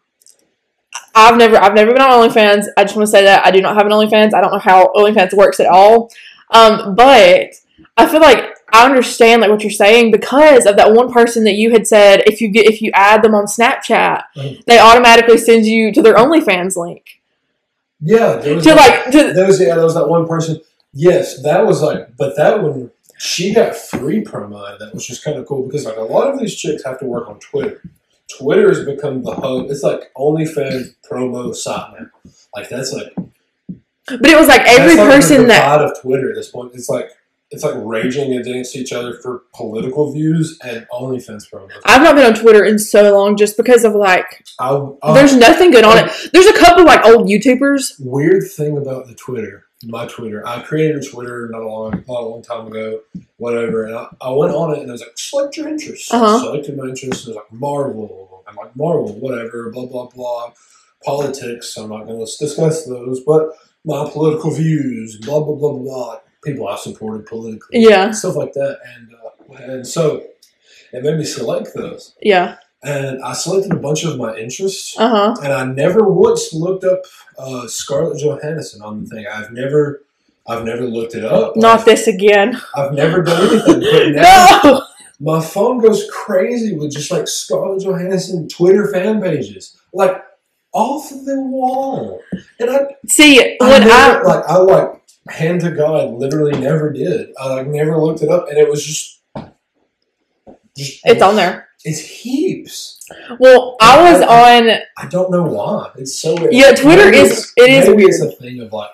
[SPEAKER 1] I've never I've never been on OnlyFans. I just want to say that I do not have an OnlyFans. I don't know how OnlyFans works at all. Um, but I feel like I understand like what you're saying because of that one person that you had said if you get if you add them on Snapchat, they automatically send you to their OnlyFans link
[SPEAKER 3] Yeah, there was
[SPEAKER 1] to
[SPEAKER 3] that-
[SPEAKER 1] like to
[SPEAKER 3] There was yeah, there was that one person. Yes, that was like, but that one she got free promo. That was just kind of cool because like a lot of these chicks have to work on Twitter. Twitter has become the hub. It's like OnlyFans promo site now. Like that's like
[SPEAKER 1] but it was like every
[SPEAKER 3] like
[SPEAKER 1] person that
[SPEAKER 3] divide of Twitter at this point. It's like it's like raging against each other for political views and OnlyFans promos.
[SPEAKER 1] I've not been on Twitter in so long just because of like
[SPEAKER 3] I, I,
[SPEAKER 1] there's nothing good on it. There's a couple like old YouTubers.
[SPEAKER 3] weird thing about the Twitter, my Twitter. I created a Twitter not a long, not a long time ago, whatever, and I, I went on it and I was like select your interests.
[SPEAKER 1] Uh-huh.
[SPEAKER 3] selected my interests. and It was like Marvel. I'm like Marvel, whatever, blah blah blah. Politics. I'm not going to discuss those, but my political views, blah blah blah blah. People I supported politically,
[SPEAKER 1] Yeah.
[SPEAKER 3] stuff like that, and uh, and so it made me select those,
[SPEAKER 1] Yeah.
[SPEAKER 3] And I selected a bunch of my interests.
[SPEAKER 1] Uh huh.
[SPEAKER 3] And I never once looked up uh, Scarlett Johansson on the thing. I've never, I've never looked it up.
[SPEAKER 1] Not
[SPEAKER 3] I've,
[SPEAKER 1] this again.
[SPEAKER 3] I've never done anything. But now
[SPEAKER 1] No.
[SPEAKER 3] my phone goes crazy with just like Scarlett Johansson Twitter fan pages, like off the wall. And I,
[SPEAKER 1] See,
[SPEAKER 3] I
[SPEAKER 1] when
[SPEAKER 3] never,
[SPEAKER 1] I
[SPEAKER 3] like, I like hand to God, literally never did. I like never looked it up, and it was just, just
[SPEAKER 1] it's on there.
[SPEAKER 3] It's heaps.
[SPEAKER 1] Well, I was on.
[SPEAKER 3] I don't know why. It's so weird.
[SPEAKER 1] Yeah, Twitter
[SPEAKER 3] Maybe
[SPEAKER 1] is- it is
[SPEAKER 3] maybe It's a thing of like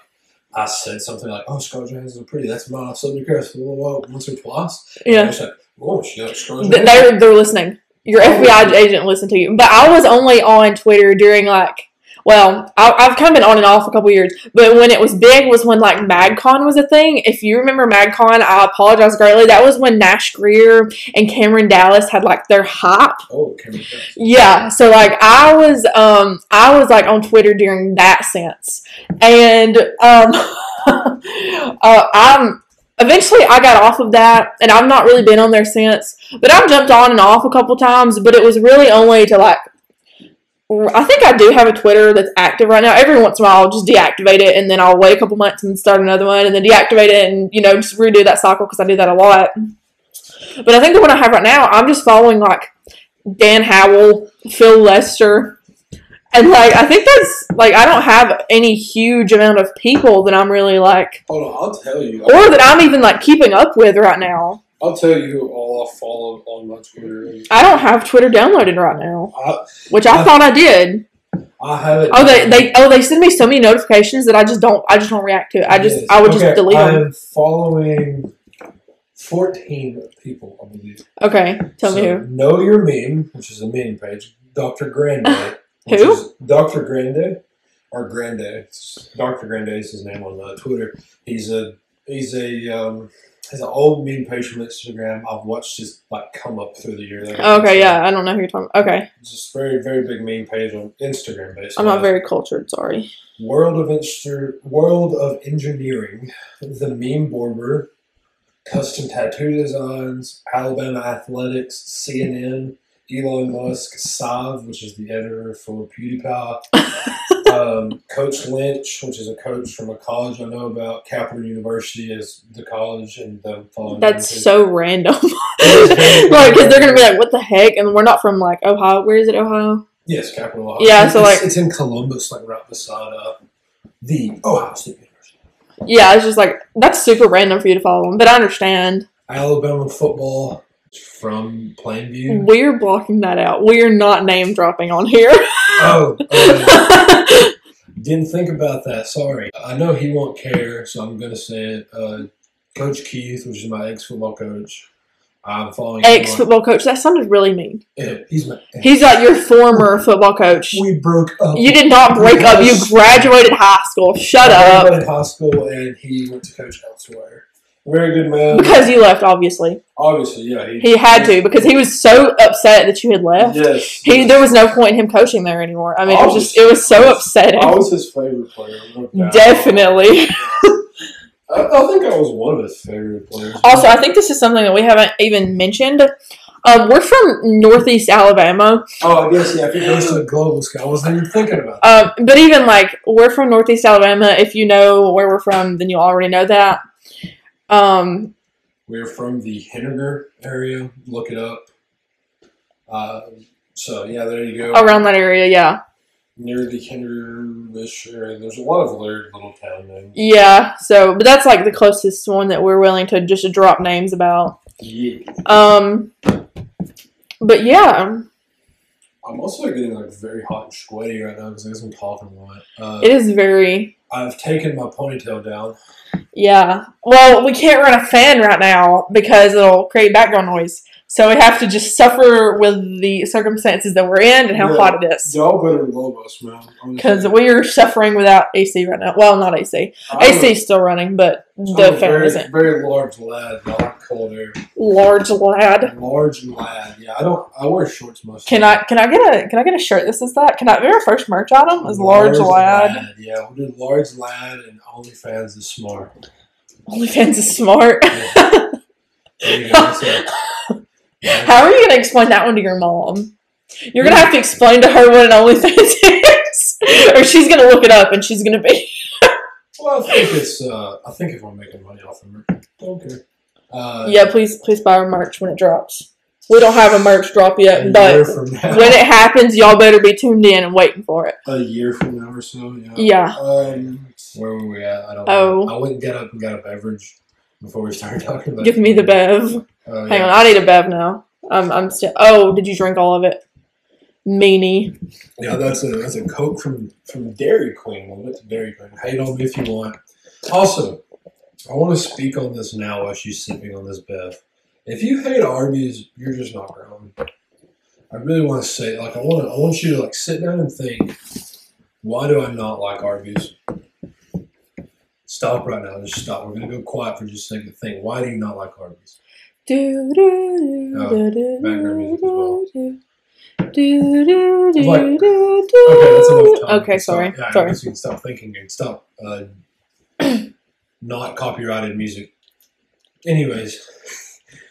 [SPEAKER 3] I said something like, "Oh, Scarlett Johansson is pretty." That's. I've said Chris once or twice. And
[SPEAKER 1] Yeah.
[SPEAKER 3] I was like, "Oh, she got Scarlett Johansson."
[SPEAKER 1] They're they're listening. Your. FBI agent listened to you, but I was only on Twitter during like well, I, I've kind of been on and off a couple years, but when it was big was when like MagCon was a thing. If you remember MagCon, I apologize greatly. That was when Nash Grier and Cameron Dallas had like their hype.
[SPEAKER 3] Oh, Cameron.
[SPEAKER 1] Yeah, so like I was um I was like on Twitter during that sense. And um uh, I'm eventually I got off of that and I've not really been on there since. But I've jumped on and off a couple times, but it was really only to like I think I do have a Twitter that's active right now. Every once in a while, I'll just deactivate it, and then I'll wait a couple months and start another one, and then deactivate it, and you know just redo that cycle because I do that a lot. But I think the one I have right now, I'm just following like Dan Howell, Phil Lester, and like I think that's like I don't have any huge amount of people that I'm really like,
[SPEAKER 3] Hold on, I'll tell you.
[SPEAKER 1] or that I'm even like keeping up with right now.
[SPEAKER 3] I'll tell you who all I follow on my Twitter.
[SPEAKER 1] I don't have Twitter downloaded right now,
[SPEAKER 3] I,
[SPEAKER 1] which I
[SPEAKER 3] I-
[SPEAKER 1] thought I did.
[SPEAKER 3] I have it.
[SPEAKER 1] Oh, they they oh they send me so many notifications that I just don't I just don't react to it. I just
[SPEAKER 3] Yes.
[SPEAKER 1] I would
[SPEAKER 3] Okay,
[SPEAKER 1] just delete them.
[SPEAKER 3] am following 14 people, I believe.
[SPEAKER 1] Okay, tell me who.
[SPEAKER 3] Know Your Meme, which is a meme page. Dr. Grande.
[SPEAKER 1] Who?
[SPEAKER 3] Dr. Grande or Grande. Dr. Grande is his name on uh, Twitter. He's a he's a um, he's an old meme page from Instagram. I've watched his like come up through the years.
[SPEAKER 1] Oh, okay, yeah, I don't know who you're talking. about. Okay,
[SPEAKER 3] Just very very big meme page on Instagram. Basically,
[SPEAKER 1] I'm not very cultured. Sorry.
[SPEAKER 3] World of Instru- World of Engineering, the meme border, custom tattoo designs, Alabama Athletics, CNN, Elon Musk, Sav, which is the editor for PewDiePie, um, Coach Lynch, which is a coach from a college I know about, Capital University is the college, and the following.
[SPEAKER 1] That's so random. like, because they're gonna be like, "What the heck?" And we're not from like Ohio. Where is it, Ohio?
[SPEAKER 3] yes, Capital. Ohio.
[SPEAKER 1] Yeah, so,
[SPEAKER 3] It's-
[SPEAKER 1] like-
[SPEAKER 3] it's in Columbus, like right beside uh, the Ohio State University.
[SPEAKER 1] Yeah, it's just like that's super random for you to follow them, but I understand.
[SPEAKER 3] Alabama football from Plainview.
[SPEAKER 1] We're blocking that out. We're not name dropping on here.
[SPEAKER 3] Oh, uh, didn't think about that. Sorry. I know he won't care, so I'm gonna say it. Uh, coach Keith, which is my ex football coach. I'm following.
[SPEAKER 1] ex football coach. That sounded really mean.
[SPEAKER 3] Yeah, he's my.
[SPEAKER 1] He's like your former football coach.
[SPEAKER 3] we broke up.
[SPEAKER 1] You did not break up. You graduated high school. Shut
[SPEAKER 3] I
[SPEAKER 1] up.
[SPEAKER 3] graduated high school, and he went to coach elsewhere. Very good man.
[SPEAKER 1] Because you left, obviously.
[SPEAKER 3] Obviously, yeah.
[SPEAKER 1] He had to because he was so upset that you had left.
[SPEAKER 3] Yes.
[SPEAKER 1] He there was no point in him coaching there anymore. I mean, it was just it was so upsetting.
[SPEAKER 3] I was his favorite player.
[SPEAKER 1] Definitely.
[SPEAKER 3] I, I think I was one of his favorite players.
[SPEAKER 1] Also, I think this is something that we haven't even mentioned. Um, we're from Northeast Alabama,
[SPEAKER 3] Oh, I guess yeah. If it goes to the global scale, I wasn't even thinking about that.
[SPEAKER 1] um, but even like we're from Northeast Alabama. If you know where we're from, then you already know that. Um,
[SPEAKER 3] We're from the Henagar area. Look it up. Um, so yeah, there you go.
[SPEAKER 1] around that area, yeah,
[SPEAKER 3] near the Henagar-ish area. There's a lot of weird little town names.
[SPEAKER 1] yeah. So, but that's like the closest one that we're willing to just drop names about.
[SPEAKER 3] Yeah.
[SPEAKER 1] Um, but yeah,
[SPEAKER 3] I'm also getting like very hot and sweaty right now because I guess I'm talking a lot. Uh,
[SPEAKER 1] it is very
[SPEAKER 3] I've taken my ponytail down.
[SPEAKER 1] Yeah. Well, we can't run a fan right now because it'll create background noise. So we have to just suffer with the circumstances that we're in and how
[SPEAKER 3] Yeah.
[SPEAKER 1] hot it is.
[SPEAKER 3] Y'all better love us, man.
[SPEAKER 1] Because we are suffering without AC right now. Well, not AC. AC is still running, but the fan
[SPEAKER 3] very,
[SPEAKER 1] isn't.
[SPEAKER 3] very large lad. I like cold air.
[SPEAKER 1] Large lad.
[SPEAKER 3] Large lad. Yeah, I don't. I wear shorts most.
[SPEAKER 1] Can
[SPEAKER 3] of
[SPEAKER 1] I can I get a can I get a shirt This is that? Can I be our first merch item? Is large, lad.
[SPEAKER 3] Yeah, we'll do large lad and OnlyFans is smart.
[SPEAKER 1] OnlyFans is smart.
[SPEAKER 3] There you go. So,
[SPEAKER 1] How are you gonna explain that one to your mom? You're gonna have to explain to her what an OnlyFans is, or she's gonna look it up and she's gonna be.
[SPEAKER 3] well, I think it's. Uh, I think if I'm making money off of it, don't care. Uh,
[SPEAKER 1] Yeah, please please buy our merch when it drops. We don't have a merch drop yet, but when it happens, y'all better be tuned in and waiting for it.
[SPEAKER 3] a year from now or so. Yeah.
[SPEAKER 1] Yeah.
[SPEAKER 3] Um, where were we at? I don't
[SPEAKER 1] Oh.
[SPEAKER 3] know. I went and got up and got a beverage before we started talking about.
[SPEAKER 1] Give me the bev.
[SPEAKER 3] Uh,
[SPEAKER 1] Hang
[SPEAKER 3] yeah.
[SPEAKER 1] on, I need a bev now. I'm I'm still. Oh, did you drink all of it? Meanie.
[SPEAKER 3] Yeah, that's a that's a Coke from from Dairy Queen. Well, that's Dairy Queen. Hate on me if you want. Also, I want to speak on this now while she's sipping on this Bev. If you hate Arby's, you're just not grown. I really want to say, like, I want to, I want you to like sit down and think. Why do I not like Arby's? Stop right now. Just stop. We're gonna go quiet for just a second. Think. Why do you not like Arby's?
[SPEAKER 1] Do, do,
[SPEAKER 3] Oh,
[SPEAKER 1] do, do,
[SPEAKER 3] background music as well.
[SPEAKER 1] do, do, do, do,
[SPEAKER 3] Like-
[SPEAKER 1] do,
[SPEAKER 3] Okay, that's enough
[SPEAKER 1] do.
[SPEAKER 3] time.
[SPEAKER 1] Okay,
[SPEAKER 3] Stop.
[SPEAKER 1] sorry.
[SPEAKER 3] I
[SPEAKER 1] Sorry.
[SPEAKER 3] guess you can stop thinking and stop uh, not copyrighted music. Anyways,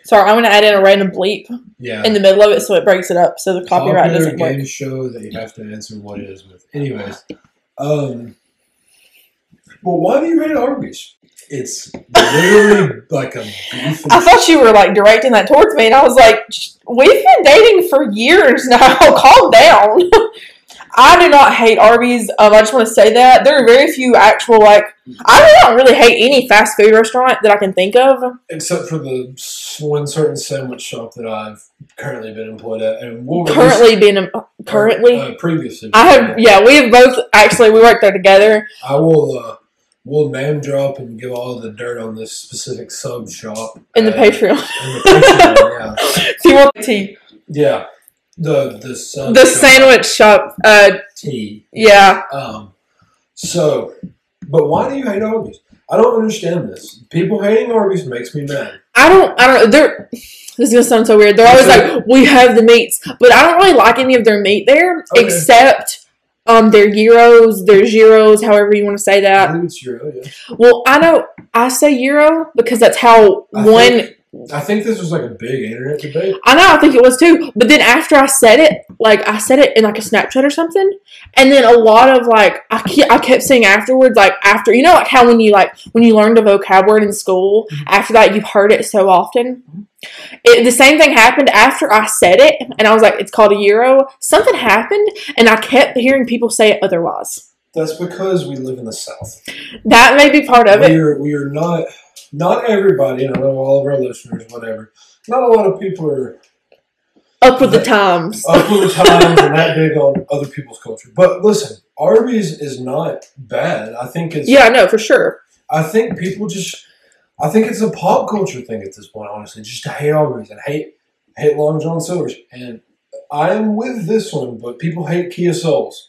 [SPEAKER 1] Sorry, I'm gonna add in a random bleep
[SPEAKER 3] yeah.
[SPEAKER 1] in the middle of it so it breaks it up so the copyright
[SPEAKER 3] Popular
[SPEAKER 1] doesn't work.
[SPEAKER 3] game show that you have to answer what it is with. Anyways, um, well, why do you hate Arby's? It's literally like a beef.
[SPEAKER 1] I thought you were like directing that towards me, and I was like, "We've been dating for years now. Calm down." I do not hate Arby's. Um, I just want to say that there are very few actual like. I don't really hate any fast food restaurant that I can think of.
[SPEAKER 3] except for the one certain sandwich shop that I've currently been employed at, and we'll
[SPEAKER 1] Currently being a, currently,
[SPEAKER 3] uh, previously.
[SPEAKER 1] I have yeah. We have both actually we work there together.
[SPEAKER 3] I will. Uh, we'll name drop and give all the dirt on this specific sub shop
[SPEAKER 1] In the Patreon,
[SPEAKER 3] In the Patreon, yeah,
[SPEAKER 1] if you want tea,
[SPEAKER 3] yeah. The the sub
[SPEAKER 1] the
[SPEAKER 3] shop
[SPEAKER 1] sandwich shop. Uh,
[SPEAKER 3] tea.
[SPEAKER 1] yeah,
[SPEAKER 3] Um, so, but why do you hate Arby's? I don't understand this. People hating Arby's makes me mad.
[SPEAKER 1] I don't. I don't. They're. This is gonna sound so weird. They're always like, "We have the meats," but I don't really like any of their meat there,
[SPEAKER 3] Okay.
[SPEAKER 1] except um their gyros, their gyros, however you want to say
[SPEAKER 3] I
[SPEAKER 1] that.
[SPEAKER 3] it's Euro, yeah.
[SPEAKER 1] Well, I know I say euro because that's how
[SPEAKER 3] I
[SPEAKER 1] one.
[SPEAKER 3] think- I think this was like a big internet debate.
[SPEAKER 1] I know, I think it was too. But then after I said it, like I said it in like a Snapchat or something, and then a lot of like I ke- I kept saying afterwards, like after you know, like how when you like when you learned a vocab word in school,
[SPEAKER 3] Mhm.
[SPEAKER 1] after that you've heard it so often. It, the same thing happened after I said it, and I was like, "It's called a euro." Something happened, and I kept hearing people say it otherwise.
[SPEAKER 3] That's because we live in the South.
[SPEAKER 1] That may be part of it.
[SPEAKER 3] We are we are not not everybody. I know all of our listeners, whatever. Not a lot of people are
[SPEAKER 1] Up with the times.
[SPEAKER 3] up with the times and that big on other people's culture. But listen, Arby's is not bad. I think it's
[SPEAKER 1] Yeah, I know for sure.
[SPEAKER 3] I think people just I think it's a pop culture thing at this point, honestly, just to hate Arby's and hate hate Long John Silver's. And I am with this one, but people hate Kia Souls.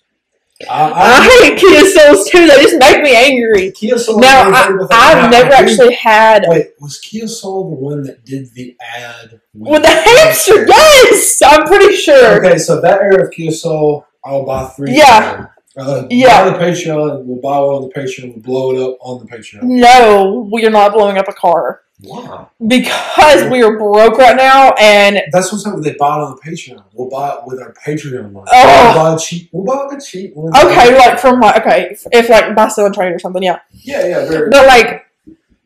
[SPEAKER 3] I,
[SPEAKER 1] I hate Kia Souls too. They just make me angry.
[SPEAKER 3] Kia Soul.
[SPEAKER 1] Now, I, I've
[SPEAKER 3] Now,
[SPEAKER 1] never actually had
[SPEAKER 3] Wait, was Kia Soul the one that did the ad
[SPEAKER 1] with the hamster. Yes, I'm pretty sure.
[SPEAKER 3] Okay, so that era of Kia Soul, I'll buy three.
[SPEAKER 1] Yeah.
[SPEAKER 3] Uh,
[SPEAKER 1] Yeah.
[SPEAKER 3] Buy the Patreon. We'll buy one on the Patreon. We'll blow it up on the Patreon.
[SPEAKER 1] No, we are not blowing up a car
[SPEAKER 3] Wow.
[SPEAKER 1] because we are broke right now, and
[SPEAKER 3] That's what's happening. They buy it on the Patreon. We'll buy it with our Patreon money.
[SPEAKER 1] Oh.
[SPEAKER 3] We'll buy it cheap. We'll buy it a cheap one.
[SPEAKER 1] okay, like from like okay, if, like buy sell and trade or something, yeah.
[SPEAKER 3] Yeah, yeah. Very.
[SPEAKER 1] But like,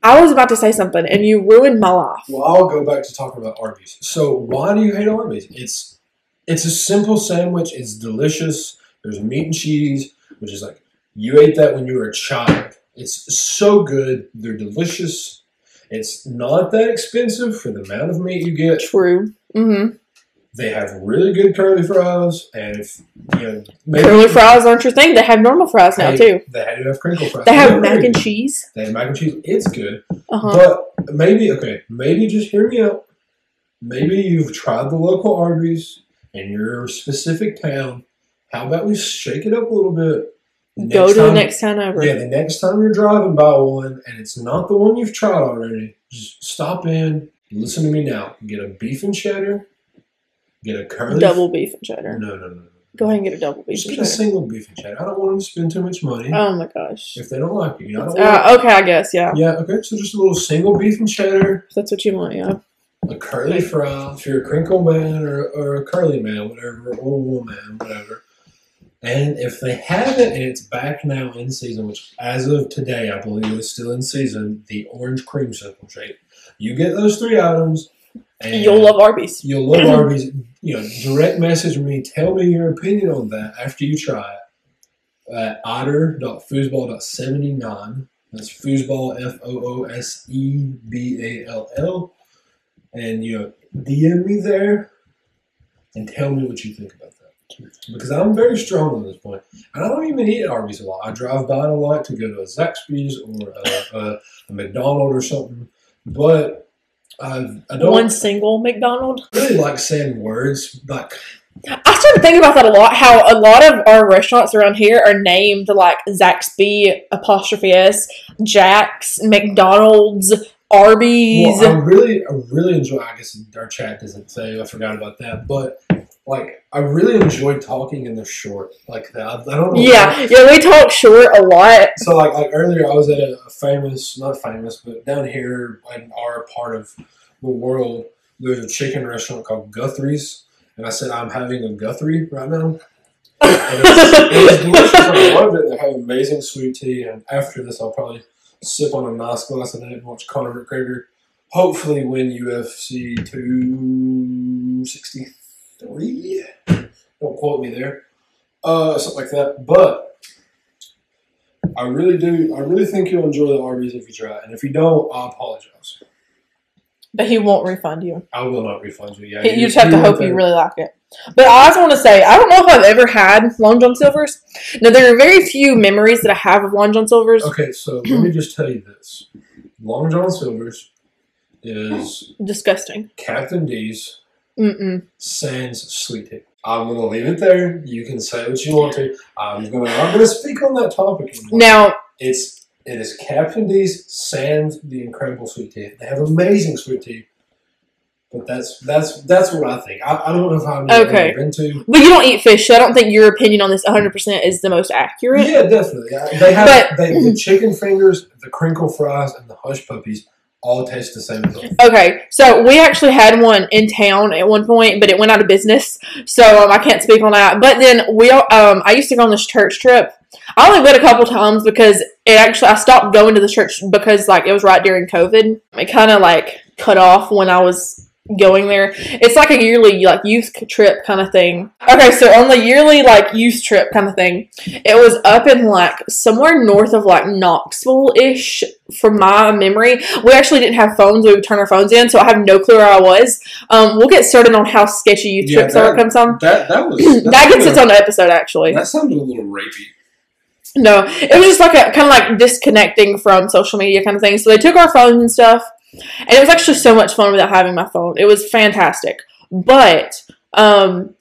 [SPEAKER 1] I was about to say something, and you ruined my life.
[SPEAKER 3] Well, I'll go back to talking about Arby's. So, why do you hate Arby's? It's it's a simple sandwich. It's delicious. There's meat and cheese, which is like you ate that when you were a child. It's so good. They're delicious. It's not that expensive for the amount of meat you get.
[SPEAKER 1] True. Mm-hmm.
[SPEAKER 3] They have really good curly fries, and if you know, maybe
[SPEAKER 1] Curly fries aren't your thing. They have normal fries now
[SPEAKER 3] They-
[SPEAKER 1] too.
[SPEAKER 3] They do have crinkle fries.
[SPEAKER 1] They have
[SPEAKER 3] They're
[SPEAKER 1] mac and
[SPEAKER 3] good.
[SPEAKER 1] cheese.
[SPEAKER 3] They have mac and cheese. It's good.
[SPEAKER 1] Uh huh.
[SPEAKER 3] But maybe okay, maybe just hear me out. Maybe you've tried the local Arby's in your specific town. How about we shake it up a little bit?
[SPEAKER 1] Go to the next town over.
[SPEAKER 3] Yeah, the next time you're driving by one and it's not the one you've tried already, just stop in. Listen to me now. Get a beef and cheddar. Get a curly.
[SPEAKER 1] Double beef and cheddar.
[SPEAKER 3] No, no, no.
[SPEAKER 1] Go ahead and get a double beef and cheddar.
[SPEAKER 3] Just get a single beef and cheddar. I don't want them to spend too much money
[SPEAKER 1] Oh my gosh.
[SPEAKER 3] if they don't like it, you. I don't want
[SPEAKER 1] Uh, okay, I guess yeah.
[SPEAKER 3] yeah, okay. So just a little single beef and cheddar.
[SPEAKER 1] If that's what you want, yeah.
[SPEAKER 3] a curly fry, if you're a crinkle man or, or a curly man, whatever, or a woman, whatever. And if they haven't, and it's back now in season, which as of today, I believe is still in season, the orange creamsicle shake. You get those three items, and
[SPEAKER 1] You'll love Arby's.
[SPEAKER 3] you'll love Arby's. You know, direct message me. Tell me your opinion on that after you try it. At otter.foosball.79. That's foosball, F O O S E B A L L. And, you know, DM me there and tell me what you think about that. Because I'm very strong on this point. And I don't even eat at Arby's a lot. I drive by it a lot to go to a Zaxby's or a, a, a McDonald's or something. But I've, I don't
[SPEAKER 1] One single McDonald.
[SPEAKER 3] I really like saying words like
[SPEAKER 1] I started thinking about that a lot. How a lot of our restaurants around here are named like Zaxby apostrophe S, Jack's, McDonald's, Arby's.
[SPEAKER 3] Well, I really, I really enjoy. I guess our chat doesn't say. I forgot about that, but like, I really enjoy talking in the short like that. I don't know.
[SPEAKER 1] yeah, yeah, we talk short a lot.
[SPEAKER 3] So like, like earlier, I was at a, famous, not famous, but down here in our part of the world, there's a chicken restaurant called Guthrie's, and I said I'm having a Guthrie right now. And delicious. I love it. They have amazing sweet tea, and after this, I'll probably sip on a nice glass of that and watch Conor McGregor. Hopefully, win UFC 263. Don't quote me there. Uh, something like that. But I really do. I really think you'll enjoy the Arby's if you try. And if you don't, I apologize.
[SPEAKER 1] But he won't refund you.
[SPEAKER 3] I will not refund you. Yeah,
[SPEAKER 1] You just have to hope you really like it. But I also want to say, I don't know if I've ever had Long John Silver's. Now, there are very few memories that I have of Long John Silver's.
[SPEAKER 3] Okay, so let me just tell you this: Long John Silver's is
[SPEAKER 1] Disgusting.
[SPEAKER 3] Captain D's
[SPEAKER 1] Mm-mm.
[SPEAKER 3] sans sweet. I'm gonna leave it there. You can say what you want to. I'm gonna. I'm gonna speak on that topic. anymore.
[SPEAKER 1] Now,
[SPEAKER 3] It's it is Captain D's sans the incredible sweet tea. They have amazing sweet tea. But that's that's that's what I think. I, I don't know if never
[SPEAKER 1] Okay.
[SPEAKER 3] been to.
[SPEAKER 1] but you don't eat fish, so I don't think your opinion on this 100% is the most accurate.
[SPEAKER 3] Yeah, definitely. They have
[SPEAKER 1] But-
[SPEAKER 3] they, the chicken fingers, the crinkle fries, and the hush puppies all taste the same. well.
[SPEAKER 1] Okay, so we actually had one in town at one point, but it went out of business, so um, I can't speak on that. But then we, um, I used to go on this church trip. I only went a couple times because it actually I stopped going to the church because like it was right during COVID. It kind of like cut off when I was going there. It's like a yearly like youth trip kind of thing. Okay, so on the yearly like youth trip kind of thing, it was up in like somewhere north of like Knoxville ish from my memory. We actually didn't have phones. We would turn our phones in, so I have no clue where I was. Um, we'll get started on how sketchy youth
[SPEAKER 2] Yeah,
[SPEAKER 1] trips
[SPEAKER 2] that-
[SPEAKER 1] are. Comes on.
[SPEAKER 2] That that was
[SPEAKER 1] That gets its own episode, actually.
[SPEAKER 2] That sounded a little rapey.
[SPEAKER 1] No, it was just like a kind of like disconnecting from social media kind of thing. So they took our phones and stuff, and it was actually so much fun without having my phone. It was fantastic. But um,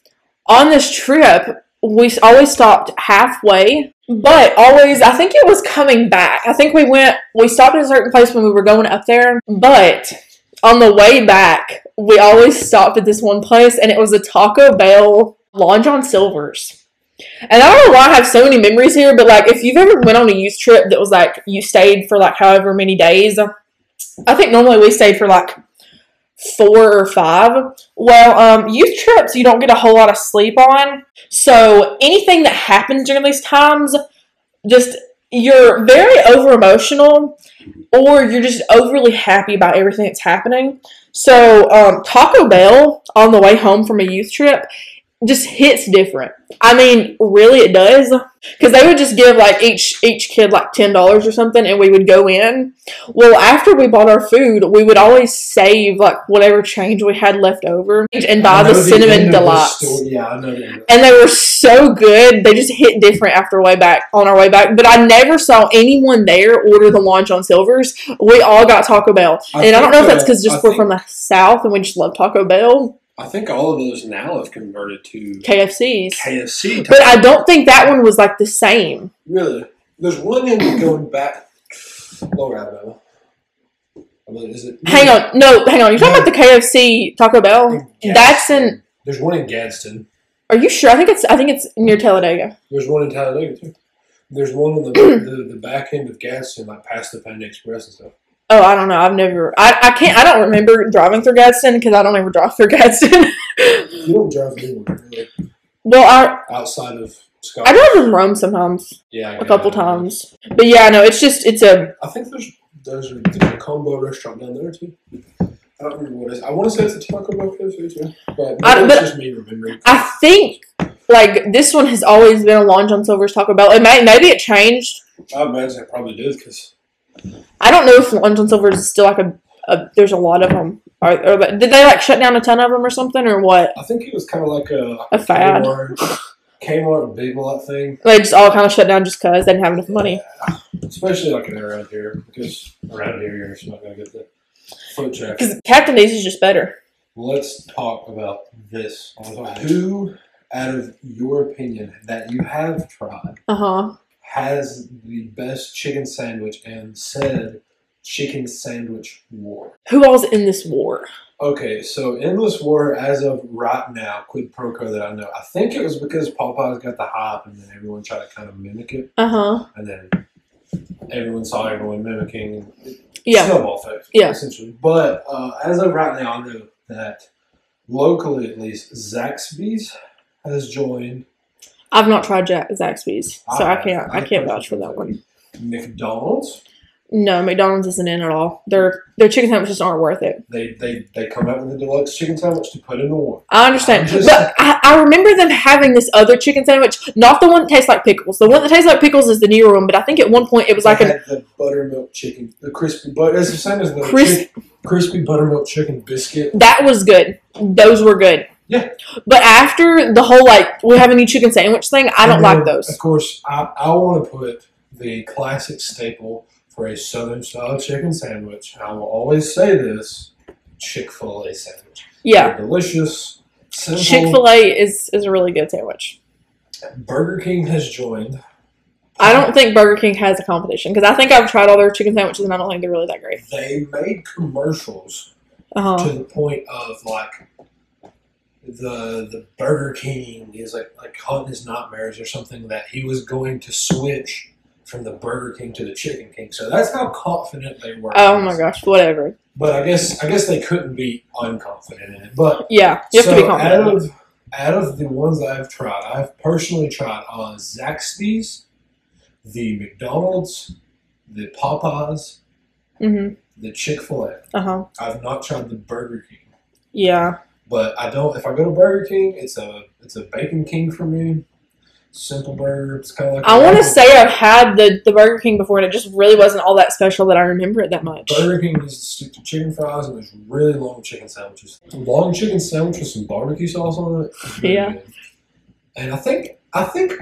[SPEAKER 1] on this trip, we always stopped halfway. But always, I think it was coming back. I think we went, we stopped at a certain place when we were going up there. But on the way back, we always stopped at this one place, and it was a Taco Bell Long John Silver's. And I don't know why I have so many memories here, but like if you've ever went on a youth trip that was like you stayed for like however many days, I think normally we stayed for like four or five. Well, um, youth trips you don't get a whole lot of sleep on, so anything that happens during these times, just you're very over emotional, or you're just overly happy about everything that's happening. So um, Taco Bell on the way home from a youth trip just hits different. I mean, really, it does. Because they would just give like each each kid like ten dollars or something, and we would go in. Well, after we bought our food, we would always save like whatever change we had left over and buy
[SPEAKER 3] I
[SPEAKER 1] the cinnamon delights.
[SPEAKER 3] Yeah, I know. the
[SPEAKER 1] And they were so good. They just hit different after way back on our way back. But I never saw anyone there order the lunch on Silver's. We all got Taco Bell,
[SPEAKER 2] I
[SPEAKER 1] and I don't know if that's because just
[SPEAKER 2] I
[SPEAKER 1] we're from the south and we just love Taco Bell,
[SPEAKER 2] I think all of those now have converted to
[SPEAKER 1] KFC's.
[SPEAKER 2] KFC.
[SPEAKER 1] But I don't think that one was like the same.
[SPEAKER 3] Really, there's one in going back lower Alabama. I mean, is it?
[SPEAKER 1] Hang on, no, hang on. You're talking about the KFC Taco Bell?
[SPEAKER 3] In
[SPEAKER 1] That's in.
[SPEAKER 3] There's one in Gadsden.
[SPEAKER 1] Are you sure? I think it's. I think it's near Talladega.
[SPEAKER 3] There's one in Talladega too. There's one on the, the the back end of Gadsden, like past the Panda Express and stuff.
[SPEAKER 1] Oh, I don't know. I've never. I, I can't. I don't remember driving through Gadsden because I don't ever drive through Gadsden.
[SPEAKER 3] You don't drive anywhere really
[SPEAKER 1] well, I
[SPEAKER 3] outside of
[SPEAKER 1] I
[SPEAKER 3] Scotland.
[SPEAKER 1] drive in Rome sometimes,
[SPEAKER 3] yeah, I
[SPEAKER 1] a couple
[SPEAKER 3] it.
[SPEAKER 1] times. But yeah, no, it's just it's a.
[SPEAKER 3] I think there's there's a, there's a combo restaurant down there too. I don't remember what it is. I want to say it's a Taco Bell KFC too, but
[SPEAKER 1] I-
[SPEAKER 3] it's
[SPEAKER 1] but-
[SPEAKER 3] just me remembering.
[SPEAKER 1] I think like this one has always been a Long John Silver's Taco Bell. It may maybe it changed.
[SPEAKER 3] I imagine it probably did because
[SPEAKER 1] I don't know if Long John Silver's is still like a. a there's a lot of them. Or, or did they like shut down a ton of them or something or what?
[SPEAKER 3] I think it was kind of like a,
[SPEAKER 1] A fad.
[SPEAKER 3] Kmart, Kmart Big Lot thing.
[SPEAKER 1] They just all kind of shut down just because they didn't have enough money.
[SPEAKER 3] Yeah. Especially like around here because around here you're just not gonna get the foot traffic.
[SPEAKER 1] Because Captain D's is just better.
[SPEAKER 3] let's talk about this. Who, out of your opinion, that you have tried,
[SPEAKER 1] Uh huh.
[SPEAKER 3] Has the best chicken sandwich and said chicken sandwich war?
[SPEAKER 1] Who all's in this war?
[SPEAKER 3] Okay, so Endless War, as of right now, quid pro quo that I know, I think it was because Popeyes got the hype and then everyone tried to kind of mimic it,
[SPEAKER 1] Uh huh.
[SPEAKER 3] and then everyone saw everyone mimicking.
[SPEAKER 1] Yeah.
[SPEAKER 3] Snowball effect,
[SPEAKER 1] Yeah.
[SPEAKER 3] essentially. But uh, as of right now, I know that locally, at least, Zaxby's has joined.
[SPEAKER 1] I've not tried Jack Zaxby's, so I
[SPEAKER 3] have.
[SPEAKER 1] can't. I
[SPEAKER 3] have
[SPEAKER 1] can't vouch for that one.
[SPEAKER 3] McDonald's,
[SPEAKER 1] No, McDonald's isn't in at all. Their their chicken sandwiches aren't worth it.
[SPEAKER 3] they they they come out with a deluxe chicken sandwich to put in the war.
[SPEAKER 1] I understand,
[SPEAKER 3] just-
[SPEAKER 1] but I, I remember them having this other chicken sandwich, not the one that tastes like pickles. The one that tastes like pickles is the newer one, but I think at one point it was like a
[SPEAKER 3] the buttermilk chicken, the crispy but It's the same as the chick- crispy buttermilk chicken biscuit.
[SPEAKER 1] that was good. Those were good.
[SPEAKER 3] Yeah.
[SPEAKER 1] But after the whole like we have a new chicken sandwich thing, I don't
[SPEAKER 3] And
[SPEAKER 1] like those.
[SPEAKER 3] Of course, I, I want to put the classic staple for a Southern style chicken sandwich. I will always say this: Chick Fil A sandwich.
[SPEAKER 1] Yeah,
[SPEAKER 3] They're delicious.
[SPEAKER 1] Chick Fil A is is a really good sandwich.
[SPEAKER 3] Burger King has joined.
[SPEAKER 1] I don't think Burger King has a competition because I think I've tried all their chicken sandwiches and I don't think they're really that great.
[SPEAKER 3] They made commercials
[SPEAKER 1] Uh huh.
[SPEAKER 3] to the point of like the the Burger King is like like haunting his nightmares or something that he was going to switch from the Burger King to the Chicken King. So that's how confident they were.
[SPEAKER 1] Oh my gosh, whatever.
[SPEAKER 3] But I guess I guess they couldn't be unconfident in it. But
[SPEAKER 1] Yeah, you have
[SPEAKER 3] so
[SPEAKER 1] to be confident.
[SPEAKER 3] out of out of the ones that I've tried, I've personally tried uh, Zaxby's, the McDonald's, the Popeyes,
[SPEAKER 1] mm-hmm.
[SPEAKER 3] the Chick Fil A.
[SPEAKER 1] Uh huh.
[SPEAKER 3] I've not tried the Burger King.
[SPEAKER 1] Yeah.
[SPEAKER 3] But I don't. If I go to Burger King, it's a it's a Bacon King for me. Simple burger. It's kind of like
[SPEAKER 1] I want to say I've had the, the Burger King before, and it just really wasn't all that special that I remember it that much.
[SPEAKER 3] Burger King used to stick to chicken fries and there's really long chicken sandwiches. Long chicken sandwich with some barbecue sauce on it. really
[SPEAKER 1] Yeah.
[SPEAKER 3] good. And I think I think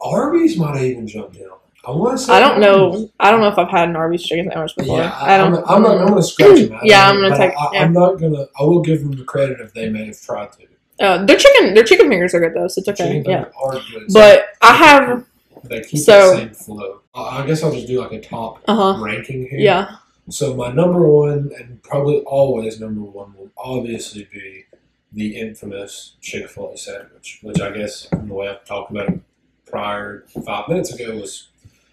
[SPEAKER 3] Arby's might have even jumped in. on. I want to say
[SPEAKER 1] I don't know. I don't know if I've had an Arby's chicken sandwich before.
[SPEAKER 3] Yeah,
[SPEAKER 1] I don't.
[SPEAKER 3] I'm, I'm not. I'm gonna scratch them.
[SPEAKER 1] Yeah, I'm gonna take-
[SPEAKER 3] I,
[SPEAKER 1] yeah.
[SPEAKER 3] I'm not gonna. I will give them the credit if they may have tried to.
[SPEAKER 1] Uh, their chicken, their chicken fingers are good though, so it's okay.
[SPEAKER 3] Chicken
[SPEAKER 1] Yeah,
[SPEAKER 3] good.
[SPEAKER 1] but I have.
[SPEAKER 3] they keep
[SPEAKER 1] so-
[SPEAKER 3] the same flow. I guess I'll just do like a top
[SPEAKER 1] Uh huh.
[SPEAKER 3] ranking here.
[SPEAKER 1] Yeah.
[SPEAKER 3] So my number one, and probably always number one, will obviously be the infamous Chick Fil A sandwich, which I guess in the way I've talked about it prior five minutes ago was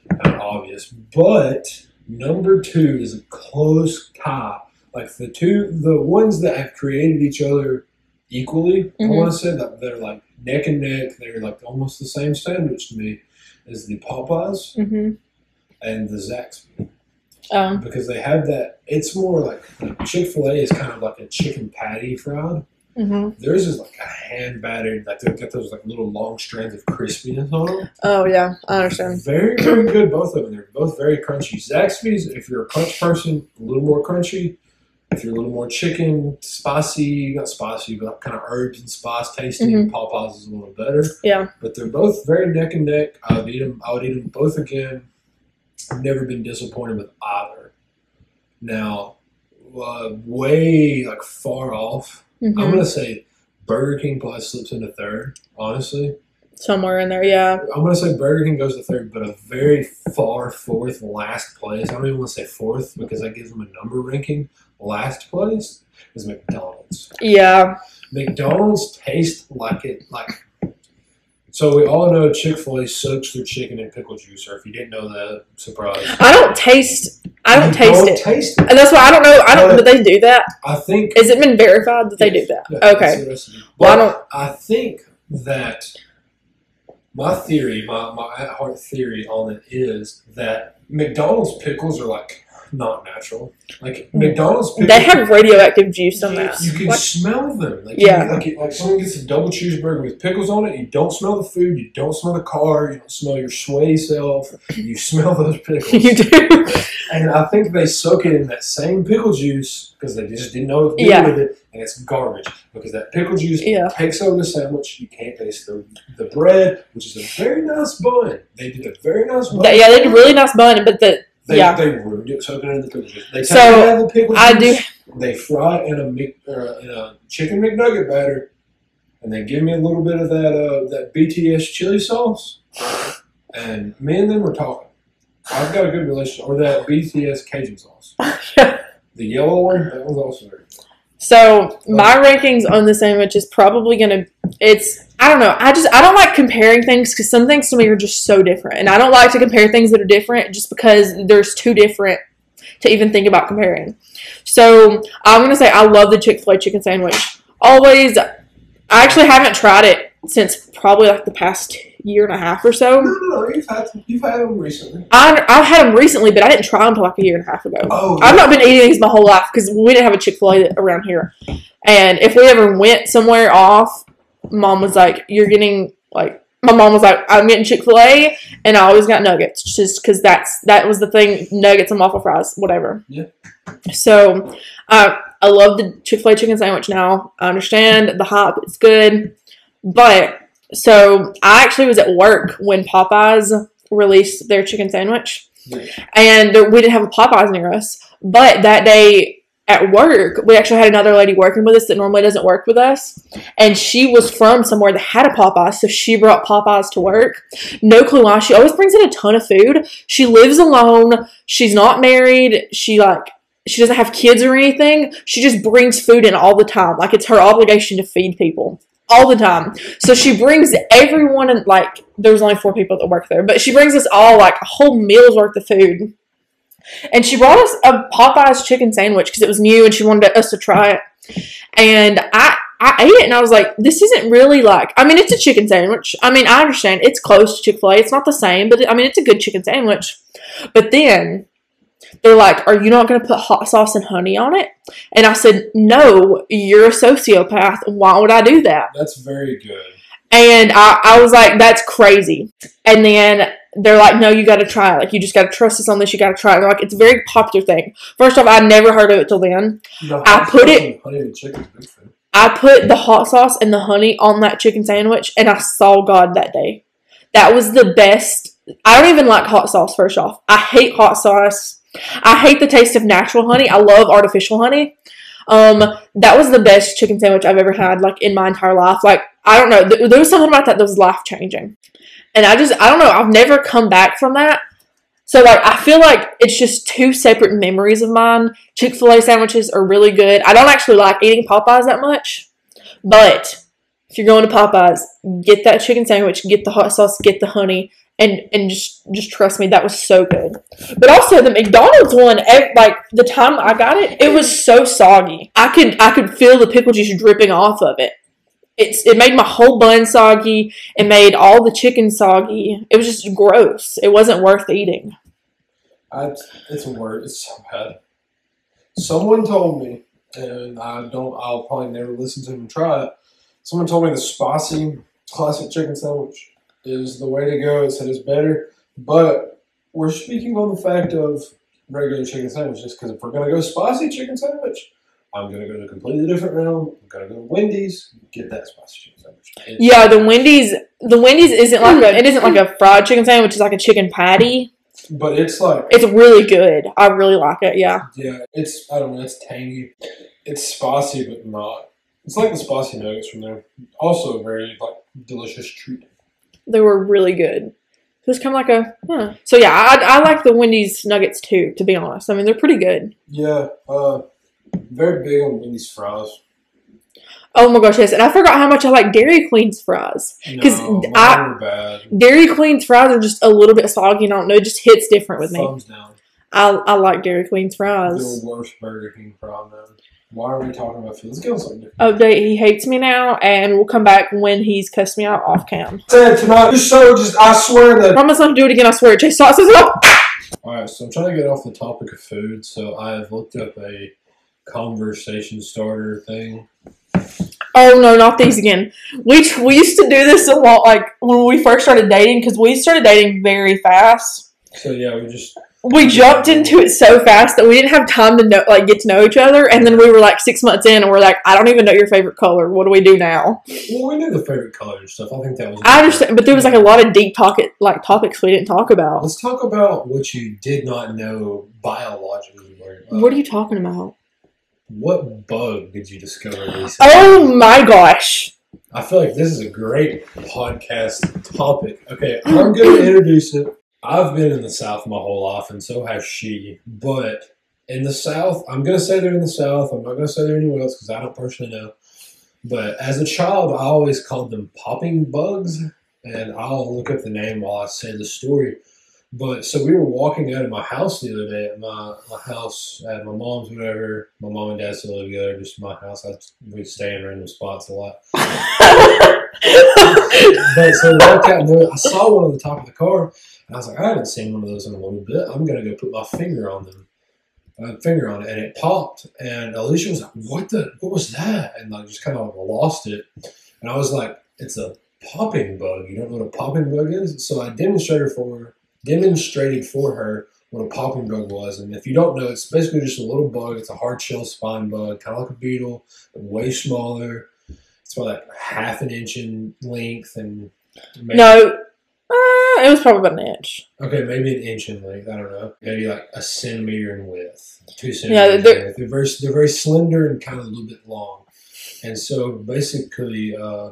[SPEAKER 3] kind of obvious. But number two is a close tie. Like the two, the ones that have created each other equally, I
[SPEAKER 1] Mhm.
[SPEAKER 3] want to say that they're like neck and neck. They're like almost the same sandwich to me. Is the Popeyes
[SPEAKER 1] Mm-hmm.
[SPEAKER 3] and the Zaxby
[SPEAKER 1] Um.
[SPEAKER 3] because they have that. It's more like, like Chick Fil A is kind of like a chicken patty fried.
[SPEAKER 1] Hmm
[SPEAKER 3] Theirs is like a hand battered, like they've got those like little long strands of crispiness on them.
[SPEAKER 1] Oh yeah, I understand.
[SPEAKER 3] Very very good, both of them. They're both very crunchy. Zaxby's, if you're a crunch person, a little more crunchy. If you're a little more chicken, spicy, not spicy, but kind of herbs and spice tasting, Popeyes is a little better.
[SPEAKER 1] Yeah.
[SPEAKER 3] But they're both very neck and neck. I would eat them. I would eat them both again. I've never been disappointed with either. Now, uh, way like far off.
[SPEAKER 1] Hmm
[SPEAKER 3] I'm gonna say Burger King probably slips into third. Honestly,
[SPEAKER 1] Somewhere in there, yeah.
[SPEAKER 3] I'm gonna say Burger King goes to third, but a very far fourth, last place. I don't even want to say fourth because that gives them a number ranking. Last place is McDonald's.
[SPEAKER 1] Yeah.
[SPEAKER 3] McDonald's tastes like it like. So we all know Chick Fil A soaks their chicken in pickle juice, or if you didn't know that, surprise.
[SPEAKER 1] I don't taste. I don't taste
[SPEAKER 3] don't
[SPEAKER 1] it,
[SPEAKER 3] Taste it.
[SPEAKER 1] and that's why I don't know. I don't.
[SPEAKER 3] But-
[SPEAKER 1] Did they do that?
[SPEAKER 3] I think
[SPEAKER 1] Has it been verified that they do that? Okay. Well, I don't.
[SPEAKER 3] I think that my theory, my, my at heart theory on it is that McDonald's pickles are like not natural. Like mm. McDonald's pickles,
[SPEAKER 1] They have radioactive juice on that.
[SPEAKER 3] you can
[SPEAKER 1] What?
[SPEAKER 3] smell them. Like
[SPEAKER 1] Yeah.
[SPEAKER 3] you, like like someone gets a double cheeseburger with pickles on it. You don't smell the food. You don't smell the car. You don't smell your sweaty self. You smell those pickles.
[SPEAKER 1] you do.
[SPEAKER 3] And I think they soak it in that same pickle juice because they just didn't know what to do
[SPEAKER 1] Yeah.
[SPEAKER 3] with it, and it's garbage because that pickle juice
[SPEAKER 1] Yeah.
[SPEAKER 3] takes over the sandwich. You can't taste the, the bread, which is a very nice bun. They did a very nice bun.
[SPEAKER 1] Yeah, they did a really nice bun, but the
[SPEAKER 3] They,
[SPEAKER 1] yeah.
[SPEAKER 3] they ruined it soaking in the pickle juice. They
[SPEAKER 1] So,
[SPEAKER 3] take it out the pickle
[SPEAKER 1] I
[SPEAKER 3] do. they fry in a Mc, uh, in a chicken McNugget batter, and they give me a little bit of that uh, that BTS chili sauce, and me and them were talking. I've got a good relationship, or that BTS Cajun sauce, the yellow one. That was also very good.
[SPEAKER 1] So my rankings on the sandwich is probably gonna. It's I don't know. I just I don't like comparing things because some things to me are just so different, and I don't like to compare things that are different just because there's too different to even think about comparing. So I'm gonna say I love the Chick Fil A chicken sandwich. Always. I actually haven't tried it since probably like the past year and a half or so.
[SPEAKER 3] No, no, no. You've had you've had them recently.
[SPEAKER 1] I, I've had them recently, but I didn't try them until like a year and a half ago.
[SPEAKER 3] Oh,
[SPEAKER 1] I've not been eating these my whole life because we didn't have a Chick Fil A around here. And if we ever went somewhere off, mom was like, "You're getting like." My mom was like, "I'm getting Chick Fil A," and I always got nuggets, just because that's that was the thing. Nuggets and waffle fries, whatever.
[SPEAKER 3] Yeah.
[SPEAKER 1] So, uh, I love the Chick Fil A chicken sandwich. Now I understand the hype; it's good, but so I actually was at work when Popeyes released their chicken sandwich
[SPEAKER 3] Yeah.
[SPEAKER 1] and we didn't have a Popeyes near us. But that day at work, we actually had another lady working with us that normally doesn't work with us, and she was from somewhere that had a Popeyes, so she brought Popeyes to work. No clue why. She always brings in a ton of food. She lives alone. She's not married. She like she doesn't have kids or anything. She just brings food in all the time. Like it's her obligation to feed people all the time. So she brings everyone in like there's only four people that work there, but she brings us all like a whole meal's worth of food. And she brought us a Popeyes chicken sandwich because it was new and she wanted us to try it. And I I ate it and I was like, this isn't really like I mean it's a chicken sandwich. I mean I understand it's close to Chick-fil-A. It's not the same, but I mean it's a good chicken sandwich. But then they're like, Are you not going to put hot sauce and honey on it? And I said, No, you're a sociopath. Why would I do that?
[SPEAKER 3] That's very good.
[SPEAKER 1] And I, I was like, That's crazy. And then they're like, No, you got to try it. Like, you just got to trust us on this. You got to try it. They're like, It's a very popular thing. First off, I never heard of it till then.
[SPEAKER 3] The
[SPEAKER 1] I put it-
[SPEAKER 3] and Honey and chicken's big fan.
[SPEAKER 1] I put the hot sauce and the honey on that chicken sandwich, and I saw God that day. That was the best. I don't even like hot sauce, first off. I hate hot sauce. I hate the taste of natural honey. I love artificial honey. Um, that was the best chicken sandwich I've ever had, like in my entire life. Like I don't know, th- there was something about that that was life changing, and I just I don't know. I've never come back from that. So like I feel like it's just two separate memories of mine. Chick Fil A sandwiches are really good. I don't actually like eating Popeyes that much, but if you're going to Popeyes, get that chicken sandwich, get the hot sauce, get the honey, and and just just trust me, that was so good. But also the McDonald's one, like the time I got it, it was so soggy. I could I could feel the pickle juice dripping off of it. It's it made my whole bun soggy. It made all the chicken soggy. It was just gross. It wasn't worth eating.
[SPEAKER 3] I, it's a word. It's so bad. Someone told me, and I don't. I'll probably never listen to them try it. Someone told me the spicy classic chicken sandwich is the way to go. It said it's better, but we're speaking on the fact of regular chicken sandwiches because if we're gonna go spicy chicken sandwich, I'm gonna go to a completely different realm. I'm gonna go to Wendy's, get that spicy chicken sandwich. It's-
[SPEAKER 1] Yeah, the Wendy's the Wendy's isn't like a it isn't like a fried chicken sandwich. It's like a chicken patty.
[SPEAKER 3] but it's like
[SPEAKER 1] It's really good. I really like it. Yeah.
[SPEAKER 3] Yeah, it's I don't know, it's tangy. It's spicy but not. It's like the spicy nuggets from there. Also a very like delicious treat.
[SPEAKER 1] They were really good. It was kind of like a huh. so yeah. I, I like the Wendy's nuggets too. To be honest, I mean they're pretty good.
[SPEAKER 3] Yeah, uh very big on Wendy's fries.
[SPEAKER 1] Oh my gosh, yes, and I forgot how much I like Dairy Queen's fries. 'Cause
[SPEAKER 3] no,
[SPEAKER 1] I-
[SPEAKER 3] bad.
[SPEAKER 1] Dairy Queen's fries are just a little bit soggy. and I don't know, it just hits different with me.
[SPEAKER 3] Thumbs down.
[SPEAKER 1] I I like Dairy Queen's fries.
[SPEAKER 3] The worst Burger King fry, man. Why are we talking about food? Let's on something different.
[SPEAKER 1] Oh, Update: He hates me now, and we'll come back when he's cussed me out off cam.
[SPEAKER 3] Said tonight, this show just I swear that I
[SPEAKER 1] Promise not to do it again. I swear. Chase sauce is up.
[SPEAKER 3] Alright, so I'm trying to get off the topic of food, so I have looked up a conversation starter thing.
[SPEAKER 1] Oh no, not these again. We we used to do this a lot, like when we first started dating, because we started dating very fast.
[SPEAKER 3] So yeah, we just
[SPEAKER 1] We jumped into it so fast that we didn't have time to know, like get to know each other, and then we were like six months in, and we're like, I don't even know your favorite color. What do we do now?
[SPEAKER 3] well, we knew the favorite color and stuff. I think that was.
[SPEAKER 1] I understand, but there was like a lot of deep talk, like topics we didn't talk about.
[SPEAKER 3] Let's talk about what you did not know biologically.
[SPEAKER 1] What are you talking about?
[SPEAKER 3] What bug did you discover recently?
[SPEAKER 1] Oh my gosh.
[SPEAKER 3] I feel like this is a great podcast topic. Okay, I'm going to introduce it. I've been in the South my whole life, and so has she. But in the South, I'm going to say they're in the South. I'm not going to say they're anywhere else because I don't personally know. But as a child, I always called them popping bugs, and I'll look up the name while I say the story. But so we were walking out of my house the other day at my, my house at my mom's, whatever. My mom and dad still live together, just my house. I, we stay in random spots a lot. But so we walked out and I saw one on the top of the car, and I was like, I haven't seen one of those in a little bit. I'm gonna go put my finger on them, uh, finger on it, and it popped. And Alicia was like, "What the? What was that?" And like just kind of lost it. And I was like, "It's a popping bug. You don't know what a popping bug is?" So I demonstrated for her, demonstrated for her what a popping bug was. And if you don't know, it's basically just a little bug. It's a hard shell spine bug, kind of like a beetle, but way smaller. It's about like half an inch in length and maybe,
[SPEAKER 1] No. Uh, it was probably about an inch.
[SPEAKER 3] okay, maybe an inch in length. I don't know, maybe like a centimeter in width, two
[SPEAKER 1] Yeah,
[SPEAKER 3] centimeters.
[SPEAKER 1] they're-
[SPEAKER 3] in width. They're very they're very slender and kind of a little bit long. And so basically, uh,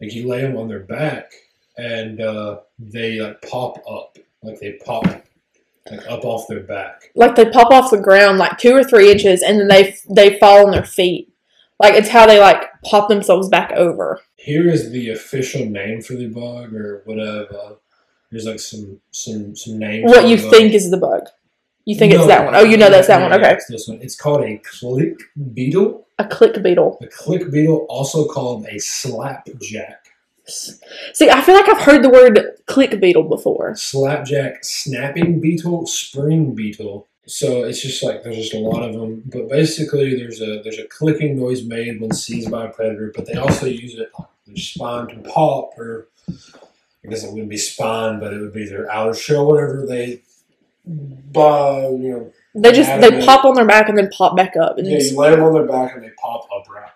[SPEAKER 3] like you lay them on their back and uh, they like pop up, like they pop like up off their back.
[SPEAKER 1] Like they pop off the ground like two or three inches, and then they they fall on their feet. Like it's how they like pop themselves back over.
[SPEAKER 3] Here is the official name for the bug or whatever. There's like some some some names.
[SPEAKER 1] What you think is the bug? You think it's that one? Oh, you know that's that one. Okay,
[SPEAKER 3] it's this one. It's called a click beetle.
[SPEAKER 1] a click beetle.
[SPEAKER 3] A click beetle, also called a slapjack.
[SPEAKER 1] See, I feel like I've heard the word click beetle before.
[SPEAKER 3] Slapjack, snapping beetle, spring beetle. So it's just like there's just a lot of them. But basically, there's a there's a clicking noise made when seized by a predator. But they also use it their spine to pop, or I guess it wouldn't be spine, but it would be their outer shell, whatever they. You know,
[SPEAKER 1] They just they pop on their back and then pop back up. And
[SPEAKER 3] Yeah, you lay them on their back and they pop upright.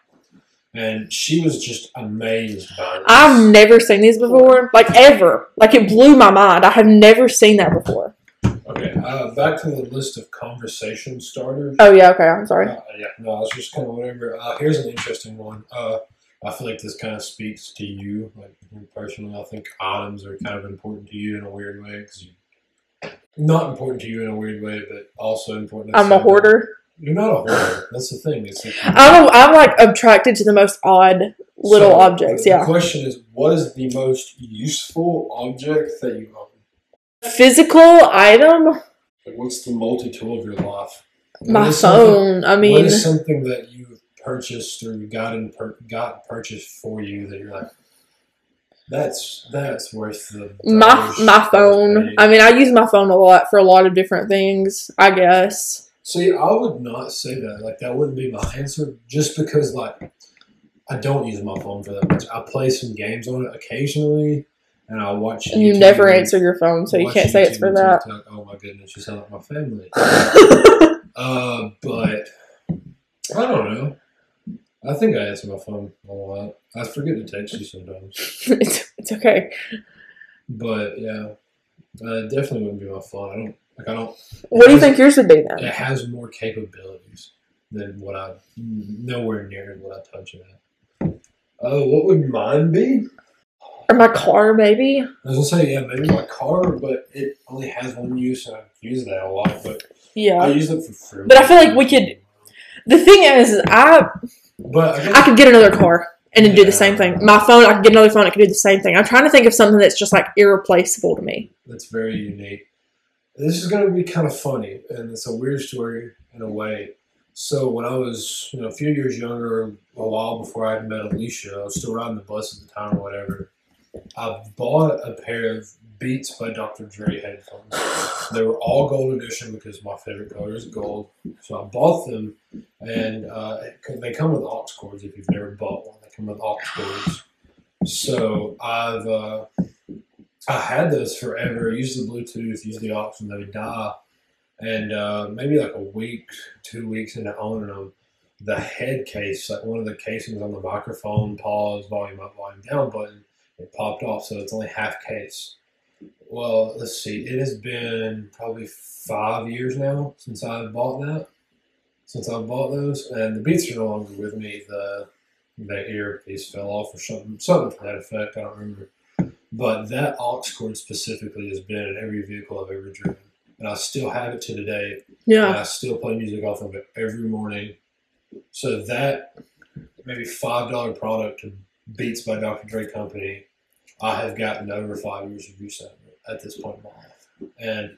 [SPEAKER 3] And she was just amazed by this.
[SPEAKER 1] I've never seen these before, like ever. Like it blew my mind. I have never seen that before.
[SPEAKER 3] Okay, uh, back to the list of conversation starters.
[SPEAKER 1] Oh yeah, okay. I'm sorry.
[SPEAKER 3] Uh, yeah, no, it's just kind of whatever. Uh, here's an interesting one. Uh, I feel like this kind of speaks to you, like personally. I think items are kind of important to you in a weird way because you, not important to you in a weird way, but also important.
[SPEAKER 1] I'm a hoarder.
[SPEAKER 3] You're not a hoarder. That's the thing. It's like,
[SPEAKER 1] I'm I'm like attracted to the most odd little
[SPEAKER 3] So,
[SPEAKER 1] objects.
[SPEAKER 3] The
[SPEAKER 1] Yeah.
[SPEAKER 3] The question is, what is the most useful object that you own?
[SPEAKER 1] Physical item.
[SPEAKER 3] Like, what's the multi tool of your life? What
[SPEAKER 1] My phone. I mean,
[SPEAKER 3] is something that you purchased or you got in per- got purchased for you that you're like, that's that's worth the
[SPEAKER 1] my my phone. I mean, I use my phone a lot for a lot of different things. I guess.
[SPEAKER 3] See, I would not say that. Like that wouldn't be my answer, just because like I don't use my phone for that much. I play some games on it occasionally, and I watch.
[SPEAKER 1] And you
[SPEAKER 3] YouTube
[SPEAKER 1] never
[SPEAKER 3] and-
[SPEAKER 1] answer your phone, so you can't say it's for that.
[SPEAKER 3] TikTok. Oh my goodness, you sound like my family. uh, but I don't know. I think I answer my phone a lot. I forget to text you sometimes,
[SPEAKER 1] it's, it's okay.
[SPEAKER 3] but yeah, uh, definitely wouldn't be my phone. I don't like. I don't.
[SPEAKER 1] What do you think yours would be then?
[SPEAKER 3] It has more capabilities than what I. Nowhere near what I touch it at. Oh, what would mine be?
[SPEAKER 1] Or my car, maybe?
[SPEAKER 3] I was gonna say yeah, maybe my car, but it only has one use, and I use that a lot. But
[SPEAKER 1] yeah, I
[SPEAKER 3] use it for free.
[SPEAKER 1] But I feel like we could- The thing is, is I
[SPEAKER 3] But I, guess,
[SPEAKER 1] I could get another car and it'd do the same thing. My phone, I could get another phone, I could do the same thing. I'm trying to think of something that's just like irreplaceable to me.
[SPEAKER 3] that's very unique. This is gonna be kind of funny, and it's a weird story in a way. So when I was, you know, a few years younger, a while before I met Alicia, I was still riding the bus at the time or whatever. I bought a pair of Beats by Dr. Dre headphones. They were all gold edition because my favorite color is gold. So I bought them, and uh, they come with aux cords. If you've never bought one, they come with aux cords. So I've uh, I had those forever. Used the Bluetooth, used the aux, and they would die. And uh, maybe like a week, two weeks into owning them, the head case, like one of the casings on the microphone, pause, volume up, volume down button, it popped off. So it's only half case. Well, let's see. It has been probably five years now since I bought that. since I bought those, and the Beats are no longer with me. The the earpiece fell off or something, something to that effect. I don't remember. But that aux cord specifically has been in every vehicle I've ever driven, and I still have it to today. And
[SPEAKER 1] Yeah.
[SPEAKER 3] I still play music off of it every morning. So that maybe five dollar product to Beats by Dr. Dre Company, I have gotten over five years of use out of it at this point in my life, and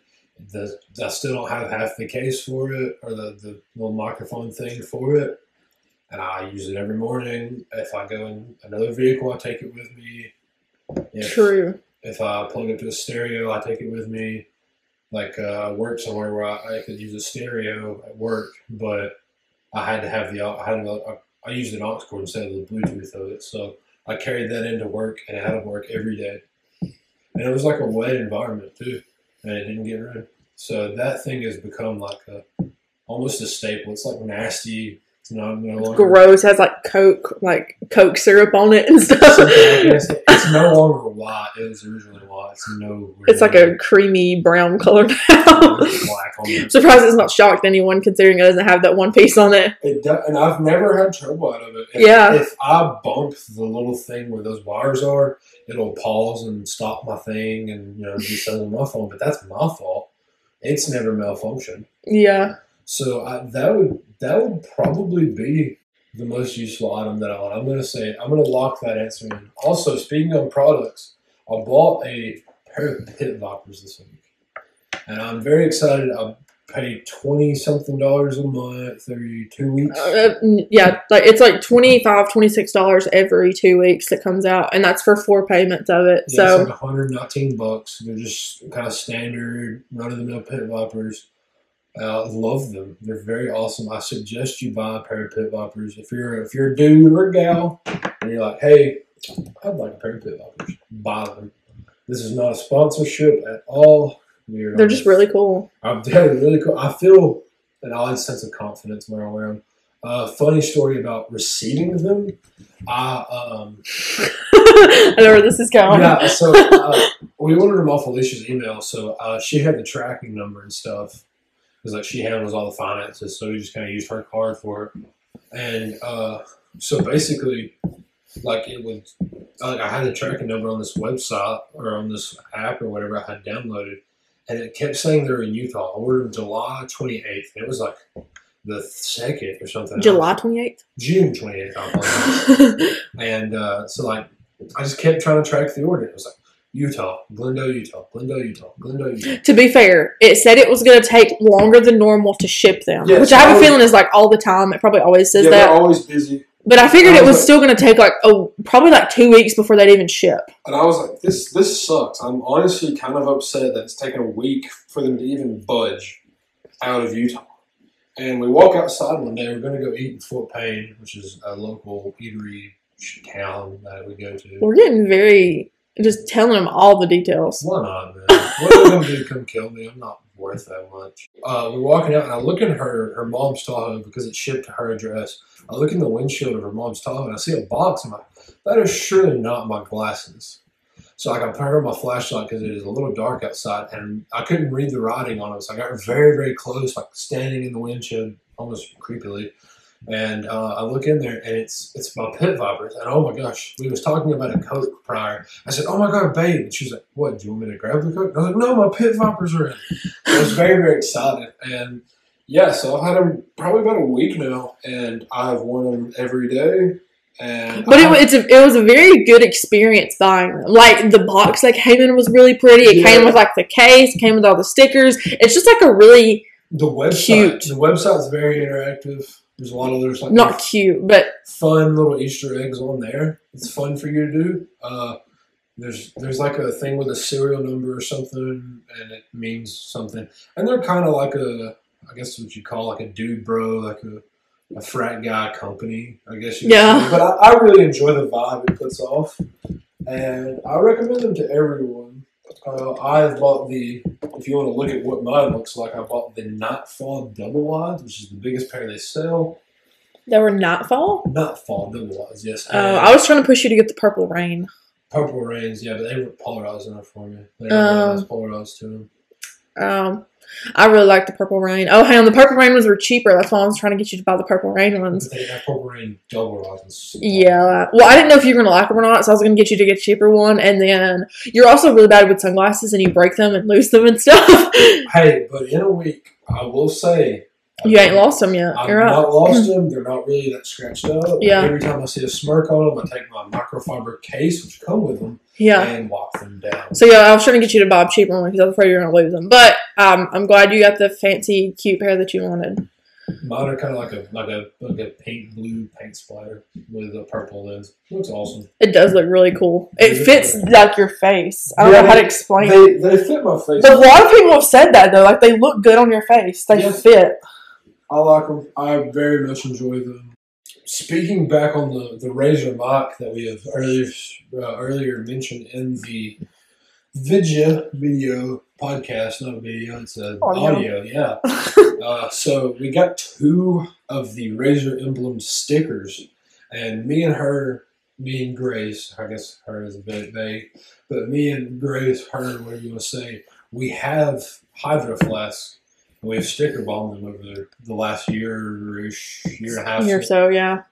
[SPEAKER 3] the I still don't have half the case for it or the the little microphone thing for it, and I use it every morning. If I go in another vehicle, I take it with me. If,
[SPEAKER 1] True.
[SPEAKER 3] if I plug it to a stereo, I take it with me. Like uh, I work somewhere where I, I could use a stereo at work, but I had to have the I had a, I used an aux cord instead of the Bluetooth of it, so I carried that into work and out of work every day. And it was like a wet environment too, and it didn't get rid. So that thing has become like a almost a staple. It's like nasty. Not no longer
[SPEAKER 1] Gross has like Coke, like Coke syrup on it and stuff.
[SPEAKER 3] it's, it's no longer white. It was originally white. It's no.
[SPEAKER 1] It's like a creamy brown color now.
[SPEAKER 3] It.
[SPEAKER 1] Surprised it's not shocked anyone considering it doesn't have that one piece on it.
[SPEAKER 3] It do, and I've never had trouble out of it. If,
[SPEAKER 1] Yeah.
[SPEAKER 3] If I bump the little thing where those wires are, it'll pause and stop my thing and you know do something on my phone. But that's my fault. It's never malfunctioned.
[SPEAKER 1] Yeah.
[SPEAKER 3] So I, that would that would probably be the most useful item that I want. I'm gonna say I'm gonna lock that answer in. Also, speaking of products, I bought a pair of pit vipers this week, and I'm very excited. I paid twenty something dollars a month every two weeks.
[SPEAKER 1] Uh, mm, yeah, like it's like 25 $26 every two weeks that comes out, and that's for four payments of it.
[SPEAKER 3] Yeah,
[SPEAKER 1] so,
[SPEAKER 3] it's like 119 bucks. They're just kind of standard, run of the mill pit vipers. I love them. They're very awesome. I suggest you buy a pair of pit vipers if you're if you're a dude or a gal and you're like, hey, I'd like a pair of pit vipers. Buy them. This is not a sponsorship at all. We're
[SPEAKER 1] they're just really cool.
[SPEAKER 3] I'm they're really cool. I feel an odd sense of confidence when I wear them. Uh, funny story about receiving them. I um,
[SPEAKER 1] I know where this is going.
[SPEAKER 3] yeah, so uh, we ordered them off Alicia's email, so uh, she had the tracking number and stuff because like she handles all the finances, so we just kind of used her card for it. And uh, so basically, like it would, like I had the tracking number on this website or on this app or whatever I had downloaded, and it kept saying they were in Utah. I ordered July twenty eighth, and it was like the second or something.
[SPEAKER 1] July 28th.
[SPEAKER 3] June twenty eighth. And uh, so, like, I just kept trying to track the order. It was like Utah, Glendale, Utah, Glendale, Utah, Glendale, Utah.
[SPEAKER 1] to be fair, it said it was going to take longer than normal to ship them, which I have a feeling is like all the time. It probably always says
[SPEAKER 2] yeah,
[SPEAKER 1] that.
[SPEAKER 2] they're always busy.
[SPEAKER 1] But I figured
[SPEAKER 2] I
[SPEAKER 1] it
[SPEAKER 2] was
[SPEAKER 1] was
[SPEAKER 2] like-
[SPEAKER 1] still going to take like oh, probably like two weeks before they'd even ship.
[SPEAKER 2] And I was like, this this sucks. I'm honestly kind of upset that it's taken a week for them to even budge out of Utah.
[SPEAKER 3] And we walk outside one day. We're going to go eat in Fort Payne, which is a local eatery town that we go to.
[SPEAKER 1] We're getting very just telling them all the details.
[SPEAKER 3] Why not, man? What are they gonna do? Come kill me? I'm not worth that much. Uh, we're walking out, and I look in her her mom's Tahoe because it's shipped to her address. I look in the windshield of her mom's Tahoe, and I see a box. I'm like, that is surely not my glasses. So I put on my flashlight because it is a little dark outside, and I couldn't read the writing on it. So I got very very close, like standing in the windshield, almost creepily. And uh, I look in there, and it's it's my pit vipers. And oh my gosh, we was talking about a Coke prior. I said, "Oh my god, babe!" And she was like, "What? Do you want me to grab the Coke?" And I was like, "No, my pit vipers are in." I was very very excited, and yeah, so I've had them probably about a week now, and I've worn them every day. And
[SPEAKER 1] But
[SPEAKER 3] I-
[SPEAKER 1] it, it's a, it was a very good experience buying them. Like the box they came in was really pretty. It
[SPEAKER 3] Yeah.
[SPEAKER 1] came with like the case, it came with all the stickers. It's just like a really
[SPEAKER 3] the website,
[SPEAKER 1] cute.
[SPEAKER 3] the website's very interactive. There's a lot of there's like
[SPEAKER 1] not cute, but
[SPEAKER 3] fun little Easter eggs on there. It's fun for you to do. Uh, there's there's like a thing with a serial number or something, and it means something. And they're kind of like a, I guess what you call like a dude bro, like a, a frat guy company. I guess you.
[SPEAKER 1] Yeah.
[SPEAKER 3] say. But I, I really enjoy the vibe it puts off, and I recommend them to everyone. Uh, I've bought the. If you want to look at what mine looks like, I bought the Nightfall Double Wides, which is the biggest pair they sell.
[SPEAKER 1] they were nightfall.
[SPEAKER 3] Nightfall Double Wides, yes.
[SPEAKER 1] Oh,
[SPEAKER 3] and-
[SPEAKER 1] I was trying to push you to get the purple rain.
[SPEAKER 3] Purple rains, yeah, but they weren't polarized enough for me. They
[SPEAKER 1] Um,
[SPEAKER 3] weren't as polarized to them.
[SPEAKER 1] Um, I really like the Purple Rain. Oh, hang on, the Purple Rain ones were cheaper. That's why I was trying to get you to buy the Purple Rain ones.
[SPEAKER 3] They Purple Rain double.
[SPEAKER 1] Yeah. Well, I didn't know if you were gonna like them or not, so I was gonna get you to get a cheaper one. And then you're also really bad with sunglasses, and you break them and lose them and stuff.
[SPEAKER 3] Hey, but in a week, I will say.
[SPEAKER 1] you ain't lost them yet.
[SPEAKER 3] I've
[SPEAKER 1] You're
[SPEAKER 3] not lost them. They're not really that scratched up.
[SPEAKER 1] Yeah.
[SPEAKER 3] Every time I see a smirk on them, I take my microfiber case, which come with them,
[SPEAKER 1] Yeah.
[SPEAKER 3] and walk them down.
[SPEAKER 1] So yeah, I was trying to get you to buy cheap cheaper one because I was afraid you were gonna lose them. But um, I'm glad you got the fancy, cute pair that you wanted.
[SPEAKER 3] Mine are kind of like a like a like a paint blue paint splatter with a purple lens. Looks awesome.
[SPEAKER 1] It does look really cool. It
[SPEAKER 3] Yeah.
[SPEAKER 1] fits like your face. I don't
[SPEAKER 3] Yeah,
[SPEAKER 1] know how to
[SPEAKER 3] they-
[SPEAKER 1] explain. it.
[SPEAKER 3] They they fit my face.
[SPEAKER 1] But a lot of people have said that though. Like they look good on your face. They
[SPEAKER 3] Yeah.
[SPEAKER 1] fit.
[SPEAKER 3] I like them. I very much enjoy them. Speaking back on the the Razer mic that we have earlier uh, earlier mentioned in the video video podcast, not video, it's a
[SPEAKER 1] Audio.
[SPEAKER 3] audio. Yeah. uh, so we got two of the Razer emblem stickers, and me and her, me and Grace, I guess her is a bit vague, but me and Grace, her, whatever you want to say, we have Hydro Flask. We have sticker bombed them over the, the last year, ish, year and a half.
[SPEAKER 1] Here, so yeah.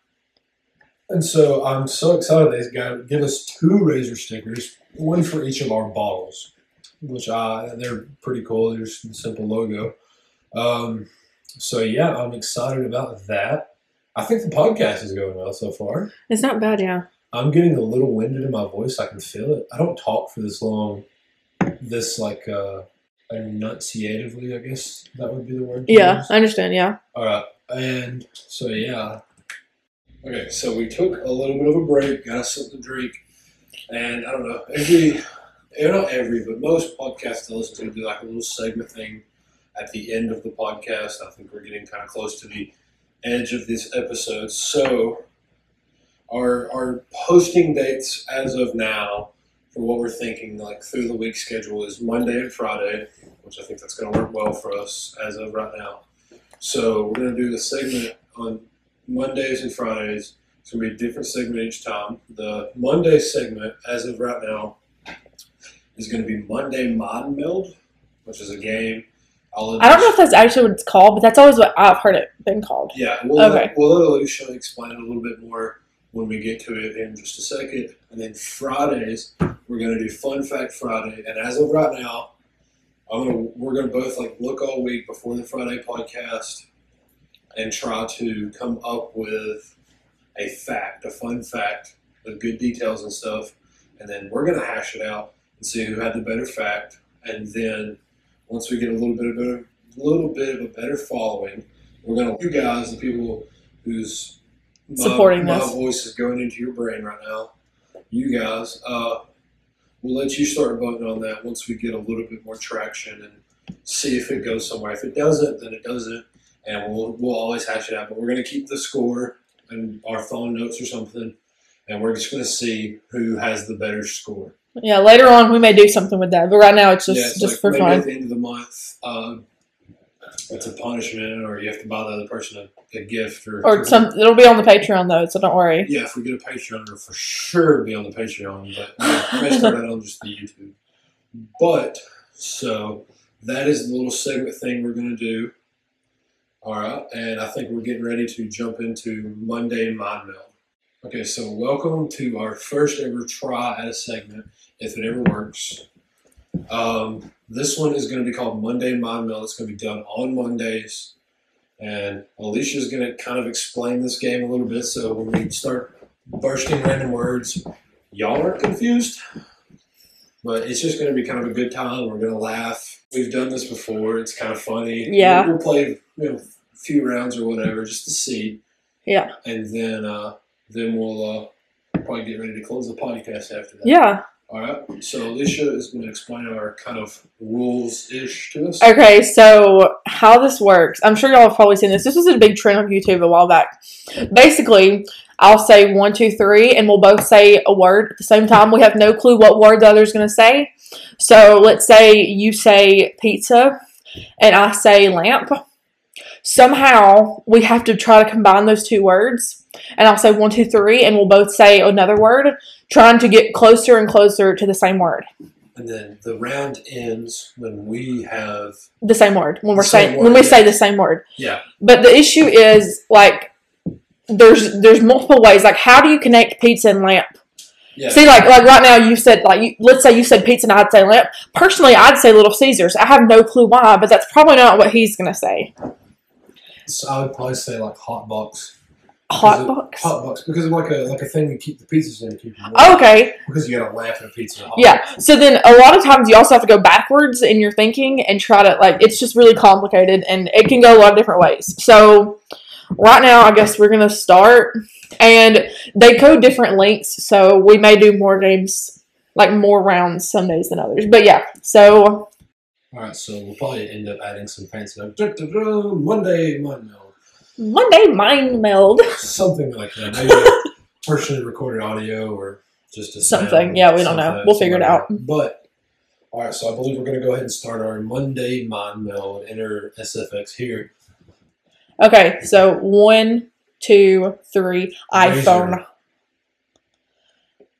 [SPEAKER 3] And so I'm so excited they've got give us two Razer stickers, one for each of our bottles, which uh, they're pretty cool. There's a simple logo. Um, so yeah, I'm excited about that. I think the podcast is going well so far.
[SPEAKER 1] It's not bad, yeah.
[SPEAKER 3] I'm getting a little winded in my voice. I can feel it. I don't talk for this long, this like uh, enunciatively. I guess that would be the word.
[SPEAKER 1] Yeah,
[SPEAKER 3] use.
[SPEAKER 1] I understand, yeah.
[SPEAKER 3] All right, and so yeah. Okay, so we took a little bit of a break, got us something to drink, and I don't know every, eh, not every, but most podcasts I listen to do like a little segment thing at the end of the podcast. I think we're getting kind of close to the edge of this episode, so our our posting dates as of now for what we're thinking like through the week schedule is Monday and Friday, which I think that's going to work well for us as of right now. So we're going to do the segment on Mondays and Fridays. It's going to be a different segment each time. The Monday segment, as of right now, is going to be Monday Mind Meld, which is a game. I'll
[SPEAKER 1] I don't know if that's actually what it's called, but that's always what I've heard it been called.
[SPEAKER 3] yeah, we'll,
[SPEAKER 1] Okay.
[SPEAKER 3] we'll let Alysha explain it a little bit more when we get to it in just a second. And then Fridays, we're going to do Fun Fact Friday. And as of right now, I'm gonna we're gonna both like look all week before the Friday podcast and try to come up with a fact, a fun fact with good details and stuff. And then we're gonna hash it out and see who had the better fact. And then once we get a little bit of a little bit of a better following, we're gonna you guys, the people whose
[SPEAKER 1] Supporting
[SPEAKER 3] my
[SPEAKER 1] this.
[SPEAKER 3] My voice is going into your brain right now. You guys, uh, we'll let you start voting on that once we get a little bit more traction and see if it goes somewhere. If it doesn't, then it doesn't, and we'll we'll always hash it out. But we're gonna keep the score and our phone notes or something, and we're just gonna see who has the better score.
[SPEAKER 1] Yeah, later on we may do something with that, but right now it's just
[SPEAKER 3] yeah, it's
[SPEAKER 1] just
[SPEAKER 3] like
[SPEAKER 1] for
[SPEAKER 3] maybe
[SPEAKER 1] fun.
[SPEAKER 3] at the end of the month, um, it's a punishment, or you have to buy the other person a, a gift, or
[SPEAKER 1] Or some it'll be on the Patreon though, so don't worry.
[SPEAKER 3] Yeah, if we get a Patreon, it'll for sure be on the Patreon, but start that on just the YouTube. But so that is the little segment thing we're gonna do. All right, and I think we're getting ready to jump into Monday Mind Meld. Okay, so welcome to our first ever try at a segment, if it ever works. Um, this one is going to be called Monday Mind Meld. It's going to be done on Mondays. And Alysha's going to kind of explain this game a little bit. So when we start bursting random words, y'all aren't confused. But it's just going to be kind of a good time. We're going to laugh. We've done this before. It's kind of funny.
[SPEAKER 1] Yeah.
[SPEAKER 3] We'll, we'll play you know, a few rounds or whatever just to see.
[SPEAKER 1] Yeah.
[SPEAKER 3] And then uh, then we'll uh, probably get ready to close the podcast after that.
[SPEAKER 1] Yeah.
[SPEAKER 3] All right. So Alysha is going to explain our kind of rules ish to us.
[SPEAKER 1] Okay, so how this works, I'm sure y'all have probably seen this. This was a big trend on YouTube a while back. Basically, I'll say one, two, three, and we'll both say a word at the same time. We have no clue what word the other's going to say. So let's say you say pizza and I say lamp. Somehow we have to try to combine those two words. And I'll say one, two, three, and we'll both say another word, trying to get closer and closer to the same word.
[SPEAKER 3] and then the round ends when we have
[SPEAKER 1] The same word when we're saying
[SPEAKER 3] word,
[SPEAKER 1] when we
[SPEAKER 3] yeah.
[SPEAKER 1] say the same word.
[SPEAKER 3] yeah
[SPEAKER 1] But the issue is like there's there's multiple ways. Like how do you connect pizza and lamp?
[SPEAKER 3] yeah
[SPEAKER 1] See, like like right now you said like you, let's say you said pizza and I'd say lamp. Personally, I'd say Little Caesars. I have no clue why, but that's probably not what he's gonna say.
[SPEAKER 3] so I would probably say like hot box.
[SPEAKER 1] Hot box.
[SPEAKER 3] Hot box because of like a like a thing you keep the pizzas in. Keep.
[SPEAKER 1] Oh, okay,
[SPEAKER 3] Because you got a lamp and a pizza. and a hot
[SPEAKER 1] yeah.
[SPEAKER 3] box.
[SPEAKER 1] So then a lot of times you also have to go backwards in your thinking and try to like it's just really complicated and it can go a lot of different ways. So right now, I guess we're gonna start, and they code different links, so we may do more games like more rounds some days than others. But yeah, so
[SPEAKER 3] All right, so we'll probably end up adding some fancy like "Dun, dun, dun, Monday meld,
[SPEAKER 1] Monday mind meld.
[SPEAKER 3] something like that. Maybe partially recorded audio or just a
[SPEAKER 1] Something. Yeah, we don't know. We'll figure it
[SPEAKER 3] out. But all right, so I believe we're gonna go ahead and start our Monday mind meld. Enter SFX here.
[SPEAKER 1] Okay, so one, two, three,
[SPEAKER 3] Razer.
[SPEAKER 1] iPhone.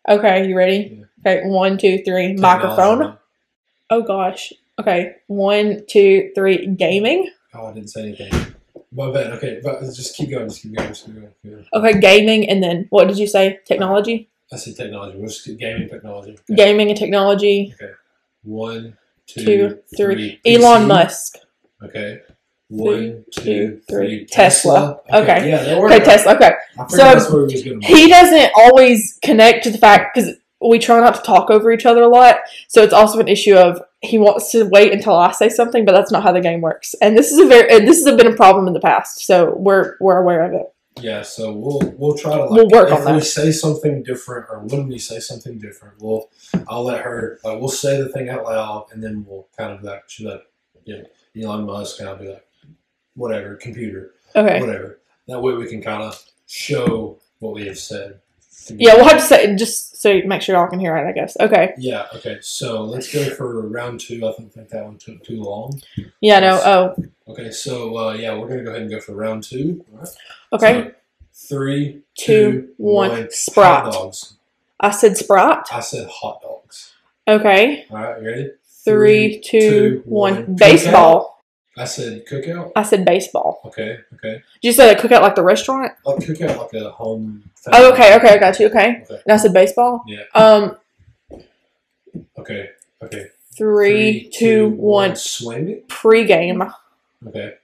[SPEAKER 1] Okay, you ready? Okay, one, two, three, microphone. Oh gosh. Okay, one, two, three, gaming.
[SPEAKER 3] Oh, I didn't say anything. My bad. Okay, but just keep going. Just keep going. Just keep going. keep going.
[SPEAKER 1] Okay, gaming, and then what did you say? Technology?
[SPEAKER 3] I said technology. We'll just gaming technology. Okay.
[SPEAKER 1] Gaming and technology.
[SPEAKER 3] One, two,
[SPEAKER 1] Two, three.
[SPEAKER 3] three.
[SPEAKER 1] Elon. Musk.
[SPEAKER 3] Okay. One,
[SPEAKER 1] two,
[SPEAKER 3] two,
[SPEAKER 1] three.
[SPEAKER 3] three.
[SPEAKER 1] Tesla. Okay.
[SPEAKER 3] Yeah, that worked.
[SPEAKER 1] Okay, Tesla. Okay. So,
[SPEAKER 3] that's where we was going.
[SPEAKER 1] He doesn't always connect to the fact because we try not to talk over each other a lot. So it's also an issue of he wants to wait until I say something, but that's not how the game works. And this is a very and this has been a problem in the past. So we're we're aware of it.
[SPEAKER 3] Yeah, so we'll we'll try to like
[SPEAKER 1] We'll work
[SPEAKER 3] if
[SPEAKER 1] on that.
[SPEAKER 3] we say something different or when we say something different, we'll I'll let her uh, we'll say the thing out loud and then we'll kind of like she'll like you know Elon Musk and I'll be like whatever computer
[SPEAKER 1] Okay.
[SPEAKER 3] whatever that way we can kind of show what we have said.
[SPEAKER 1] Yeah, we'll have to say just so you make sure y'all can hear it. I guess. Okay.
[SPEAKER 3] Yeah. Okay. So let's go for round two. I don't think that one took too long.
[SPEAKER 1] Yeah. No. Oh.
[SPEAKER 3] Okay. So uh, yeah, we're gonna go ahead and go for round two. All right.
[SPEAKER 1] Okay.
[SPEAKER 3] So, three,
[SPEAKER 1] Two,
[SPEAKER 3] two,
[SPEAKER 1] one.
[SPEAKER 3] one. Hot dogs.
[SPEAKER 1] I said Sprite.
[SPEAKER 3] I said hot dogs.
[SPEAKER 1] Okay.
[SPEAKER 3] All right. You ready?
[SPEAKER 1] Three, two,
[SPEAKER 3] two,
[SPEAKER 1] one.
[SPEAKER 3] one.
[SPEAKER 1] Baseball.
[SPEAKER 3] I said cookout.
[SPEAKER 1] I said baseball.
[SPEAKER 3] Okay. Okay.
[SPEAKER 1] Did you say that cookout like the restaurant?
[SPEAKER 3] Like cookout, like a home.
[SPEAKER 1] Oh, okay. Okay. I got you. Okay.
[SPEAKER 3] Okay.
[SPEAKER 1] And I said baseball.
[SPEAKER 3] Yeah.
[SPEAKER 1] Um.
[SPEAKER 3] Okay. Okay.
[SPEAKER 1] Three, two, one.
[SPEAKER 3] Swimming.
[SPEAKER 1] Pre-game.
[SPEAKER 3] Okay.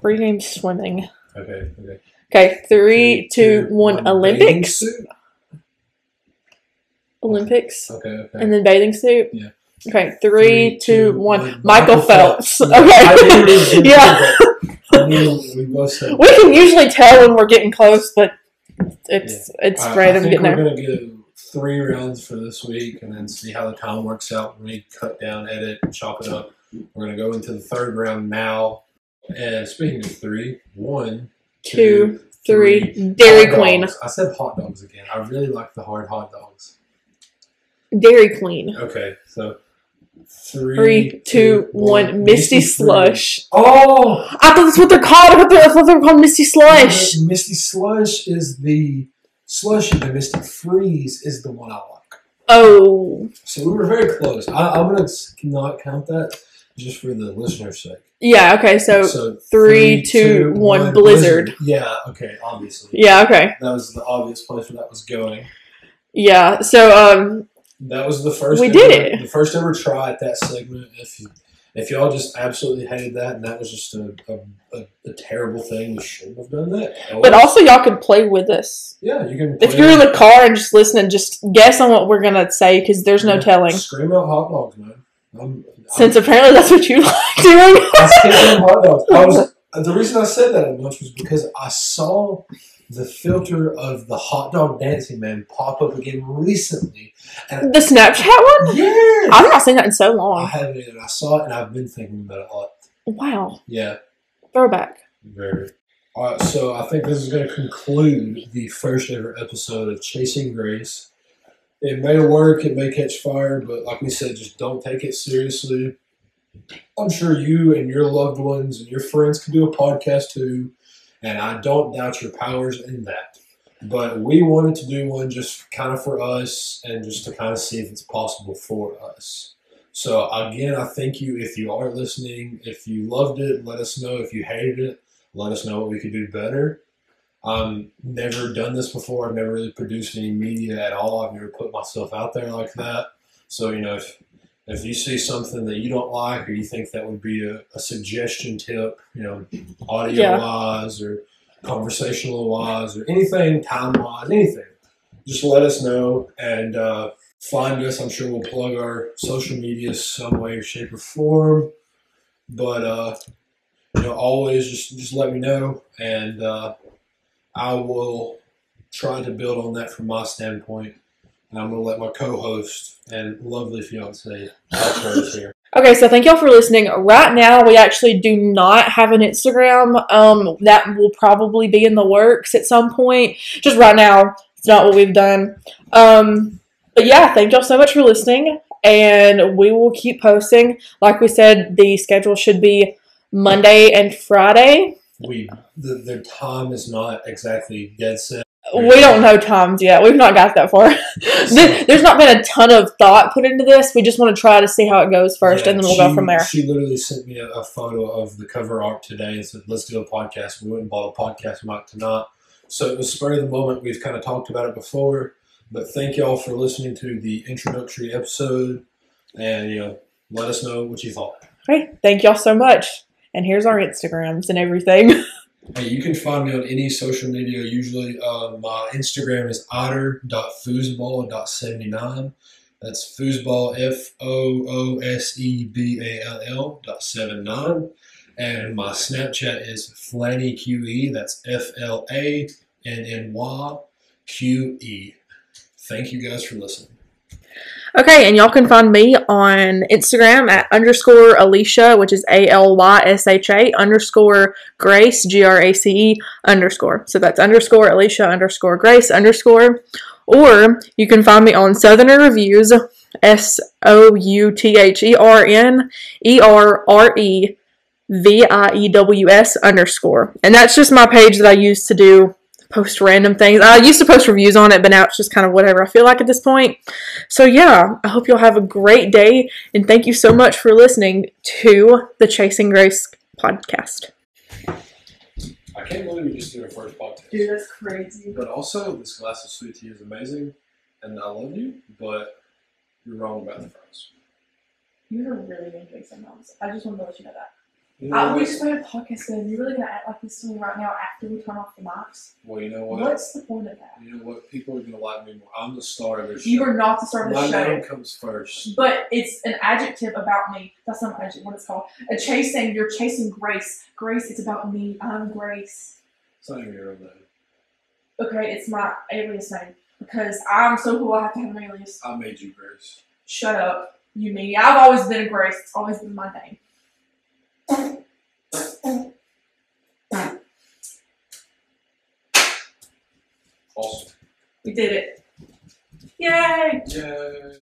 [SPEAKER 1] Pre-game swimming.
[SPEAKER 3] Okay. Okay.
[SPEAKER 1] Okay. Three, two, one.
[SPEAKER 3] bathing
[SPEAKER 1] Olympics.
[SPEAKER 3] suit?
[SPEAKER 1] Olympics.
[SPEAKER 3] Okay. Okay.
[SPEAKER 1] And then bathing suit.
[SPEAKER 3] Yeah.
[SPEAKER 1] Okay. Three, two, one.
[SPEAKER 3] one.
[SPEAKER 1] Michael,
[SPEAKER 3] Michael
[SPEAKER 1] Phelps.
[SPEAKER 3] Phelps. Yeah, I knew he was
[SPEAKER 1] Okay. yeah.
[SPEAKER 3] say I knew we.
[SPEAKER 1] We can usually tell when we're getting close, but it's it's
[SPEAKER 3] I-
[SPEAKER 1] random
[SPEAKER 3] I think
[SPEAKER 1] getting
[SPEAKER 3] we're
[SPEAKER 1] there.
[SPEAKER 3] gonna go three rounds for this week, and then see how the time works out when we cut down, edit, chop it up. We're gonna go into the third round now. And speaking of three, one,
[SPEAKER 1] Two, three.
[SPEAKER 3] three.
[SPEAKER 1] Dairy Queen.
[SPEAKER 3] dogs. I said hot dogs again. I really like the hard hot dogs.
[SPEAKER 1] Dairy Queen.
[SPEAKER 3] Okay, so three,
[SPEAKER 1] Three, two, one. Misty Slush.
[SPEAKER 3] Oh,
[SPEAKER 1] I thought that's what they're called. I thought they, I thought they were called Misty Slush.
[SPEAKER 3] Misty Slush is the slushy. The Misty Freeze is the one I like.
[SPEAKER 1] Oh,
[SPEAKER 3] So we were very close. I, I'm gonna not count that just for the listener's sake.
[SPEAKER 1] yeah. Okay. So,
[SPEAKER 3] So
[SPEAKER 1] three, two, one, Blizzard.
[SPEAKER 3] Yeah. Okay. Obviously.
[SPEAKER 1] yeah. Okay.
[SPEAKER 3] That was the obvious place where that was going.
[SPEAKER 1] Yeah. So, um,
[SPEAKER 3] That was the first.
[SPEAKER 1] We
[SPEAKER 3] ever,
[SPEAKER 1] did it.
[SPEAKER 3] The first ever try at that segment. If you, if y'all just absolutely hated that and that was just a, a, a, a terrible thing, we shouldn't have done that.
[SPEAKER 1] but also y'all could play with us
[SPEAKER 3] yeah, you can.
[SPEAKER 1] if you're in the car and just listening. Just guess on what we're gonna say because there's no telling.
[SPEAKER 3] Scream out hot dogs, man. I'm,
[SPEAKER 1] Since apparently that's what you like doing.
[SPEAKER 3] I hot dogs. I was the reason I said that a bunch was because I saw the filter of the hot dog dancing man pop up again recently.
[SPEAKER 1] the Snapchat one.
[SPEAKER 3] Yeah,
[SPEAKER 1] I've not seen that in so long.
[SPEAKER 3] I haven't either. I saw it and I've been thinking about it a lot.
[SPEAKER 1] Wow.
[SPEAKER 3] Yeah,
[SPEAKER 1] Throwback.
[SPEAKER 3] very. All right, so I think this is going to conclude the first ever episode of Chasing Grace. It may work, it may catch fire, but like we said, just don't take it seriously. I'm sure you and your loved ones and your friends can do a podcast too, and I don't doubt your powers in that. But we wanted to do one just kind of for us and just to kind of see if it's possible for us. So again, I thank you if you are listening. If you loved it, let us know. If you hated it, let us know what we could do better. Um, never done this before. I've never really produced any media at all. I've never put myself out there like that. So you know, if if you see something that you don't like or you think that would be a, a suggestion tip, you know, audio
[SPEAKER 1] Yeah.
[SPEAKER 3] wise or conversational wise or anything time wise, anything, just let us know and uh, find us. I'm sure we'll plug our social media some way, shape, or form. But uh, you know, always just just let me know, and uh, I will try to build on that from my standpoint. And I'm going to let my co-host and lovely fiance Alfred here.
[SPEAKER 1] Okay, so thank y'all for listening. Right now, we actually do not have an Instagram. Um, that will probably be in the works at some point. Just right now, it's not what we've done. Um, but yeah, thank y'all so much for listening, and we will keep posting. Like we said, the schedule should be Monday and Friday.
[SPEAKER 3] We the, the time is not exactly dead set.
[SPEAKER 1] We don't know times yet. We've not got that far. There's not been a ton of thought put into this. We just want to try to see how it goes first,
[SPEAKER 3] Yeah,
[SPEAKER 1] and then we'll
[SPEAKER 3] she,
[SPEAKER 1] go from there.
[SPEAKER 3] She literally sent me a, a photo of the cover art today and said, "Let's do a podcast." We went and bought a podcast mic tonight, so it was spur of the moment. We've kind of talked about it before, but thank y'all for listening to the introductory episode, and you know, let us know what you thought.
[SPEAKER 1] Okay, thank y'all so much. And here's our Instagrams and everything.
[SPEAKER 3] Hey, you can find me on any social media. Usually, uh, my Instagram is otter.foosball.79. That's foosball, F O O S E B A L L dot seven nine. And my Snapchat is Flanny QE. That's F L A N N Y Q E. Thank you guys for listening.
[SPEAKER 1] Okay, and y'all can find me on Instagram at underscore Alysha, which is A L Y S H A underscore Grace, G R A C E underscore. So that's underscore Alysha underscore Grace underscore. Or you can find me on Southerner Reviews, S O U T H E R N E R R E V I E W S underscore. And that's just my page that I use to do post random things. I used to post reviews on it, but now it's just kind of whatever I feel like at this point. So, yeah, I hope you'll have a great day, and thank you so much for listening to the Chasing Grace podcast.
[SPEAKER 3] I can't believe we just did our first podcast.
[SPEAKER 1] Dude, that's crazy.
[SPEAKER 3] But also, this glass of sweet tea is amazing, and I love you, but you're wrong about the fries.
[SPEAKER 1] You're really mean to me. I just want to let you know that.
[SPEAKER 3] You know
[SPEAKER 1] Uh, we just made a podcast, and you're really going to act like this to me right now after we turn off the mics?
[SPEAKER 3] Well, you know what?
[SPEAKER 1] What's the point of that?
[SPEAKER 3] You know what? People are gonna like me more. I'm the star of their show.
[SPEAKER 1] You are not the star of the show.
[SPEAKER 3] My name comes first.
[SPEAKER 1] But it's an adjective about me. That's not an adjective, what it's called. A chasing, you're chasing Grace. Grace, it's about me. I'm Grace.
[SPEAKER 3] It's not even your own name.
[SPEAKER 1] Okay, it's my alias name. Because I'm so cool, I have to have an alias.
[SPEAKER 3] I made you Grace.
[SPEAKER 1] Shut up, you mean I've always been a Grace. It's always been my name.
[SPEAKER 3] Awesome.
[SPEAKER 1] We did it. Yay!
[SPEAKER 3] Yay.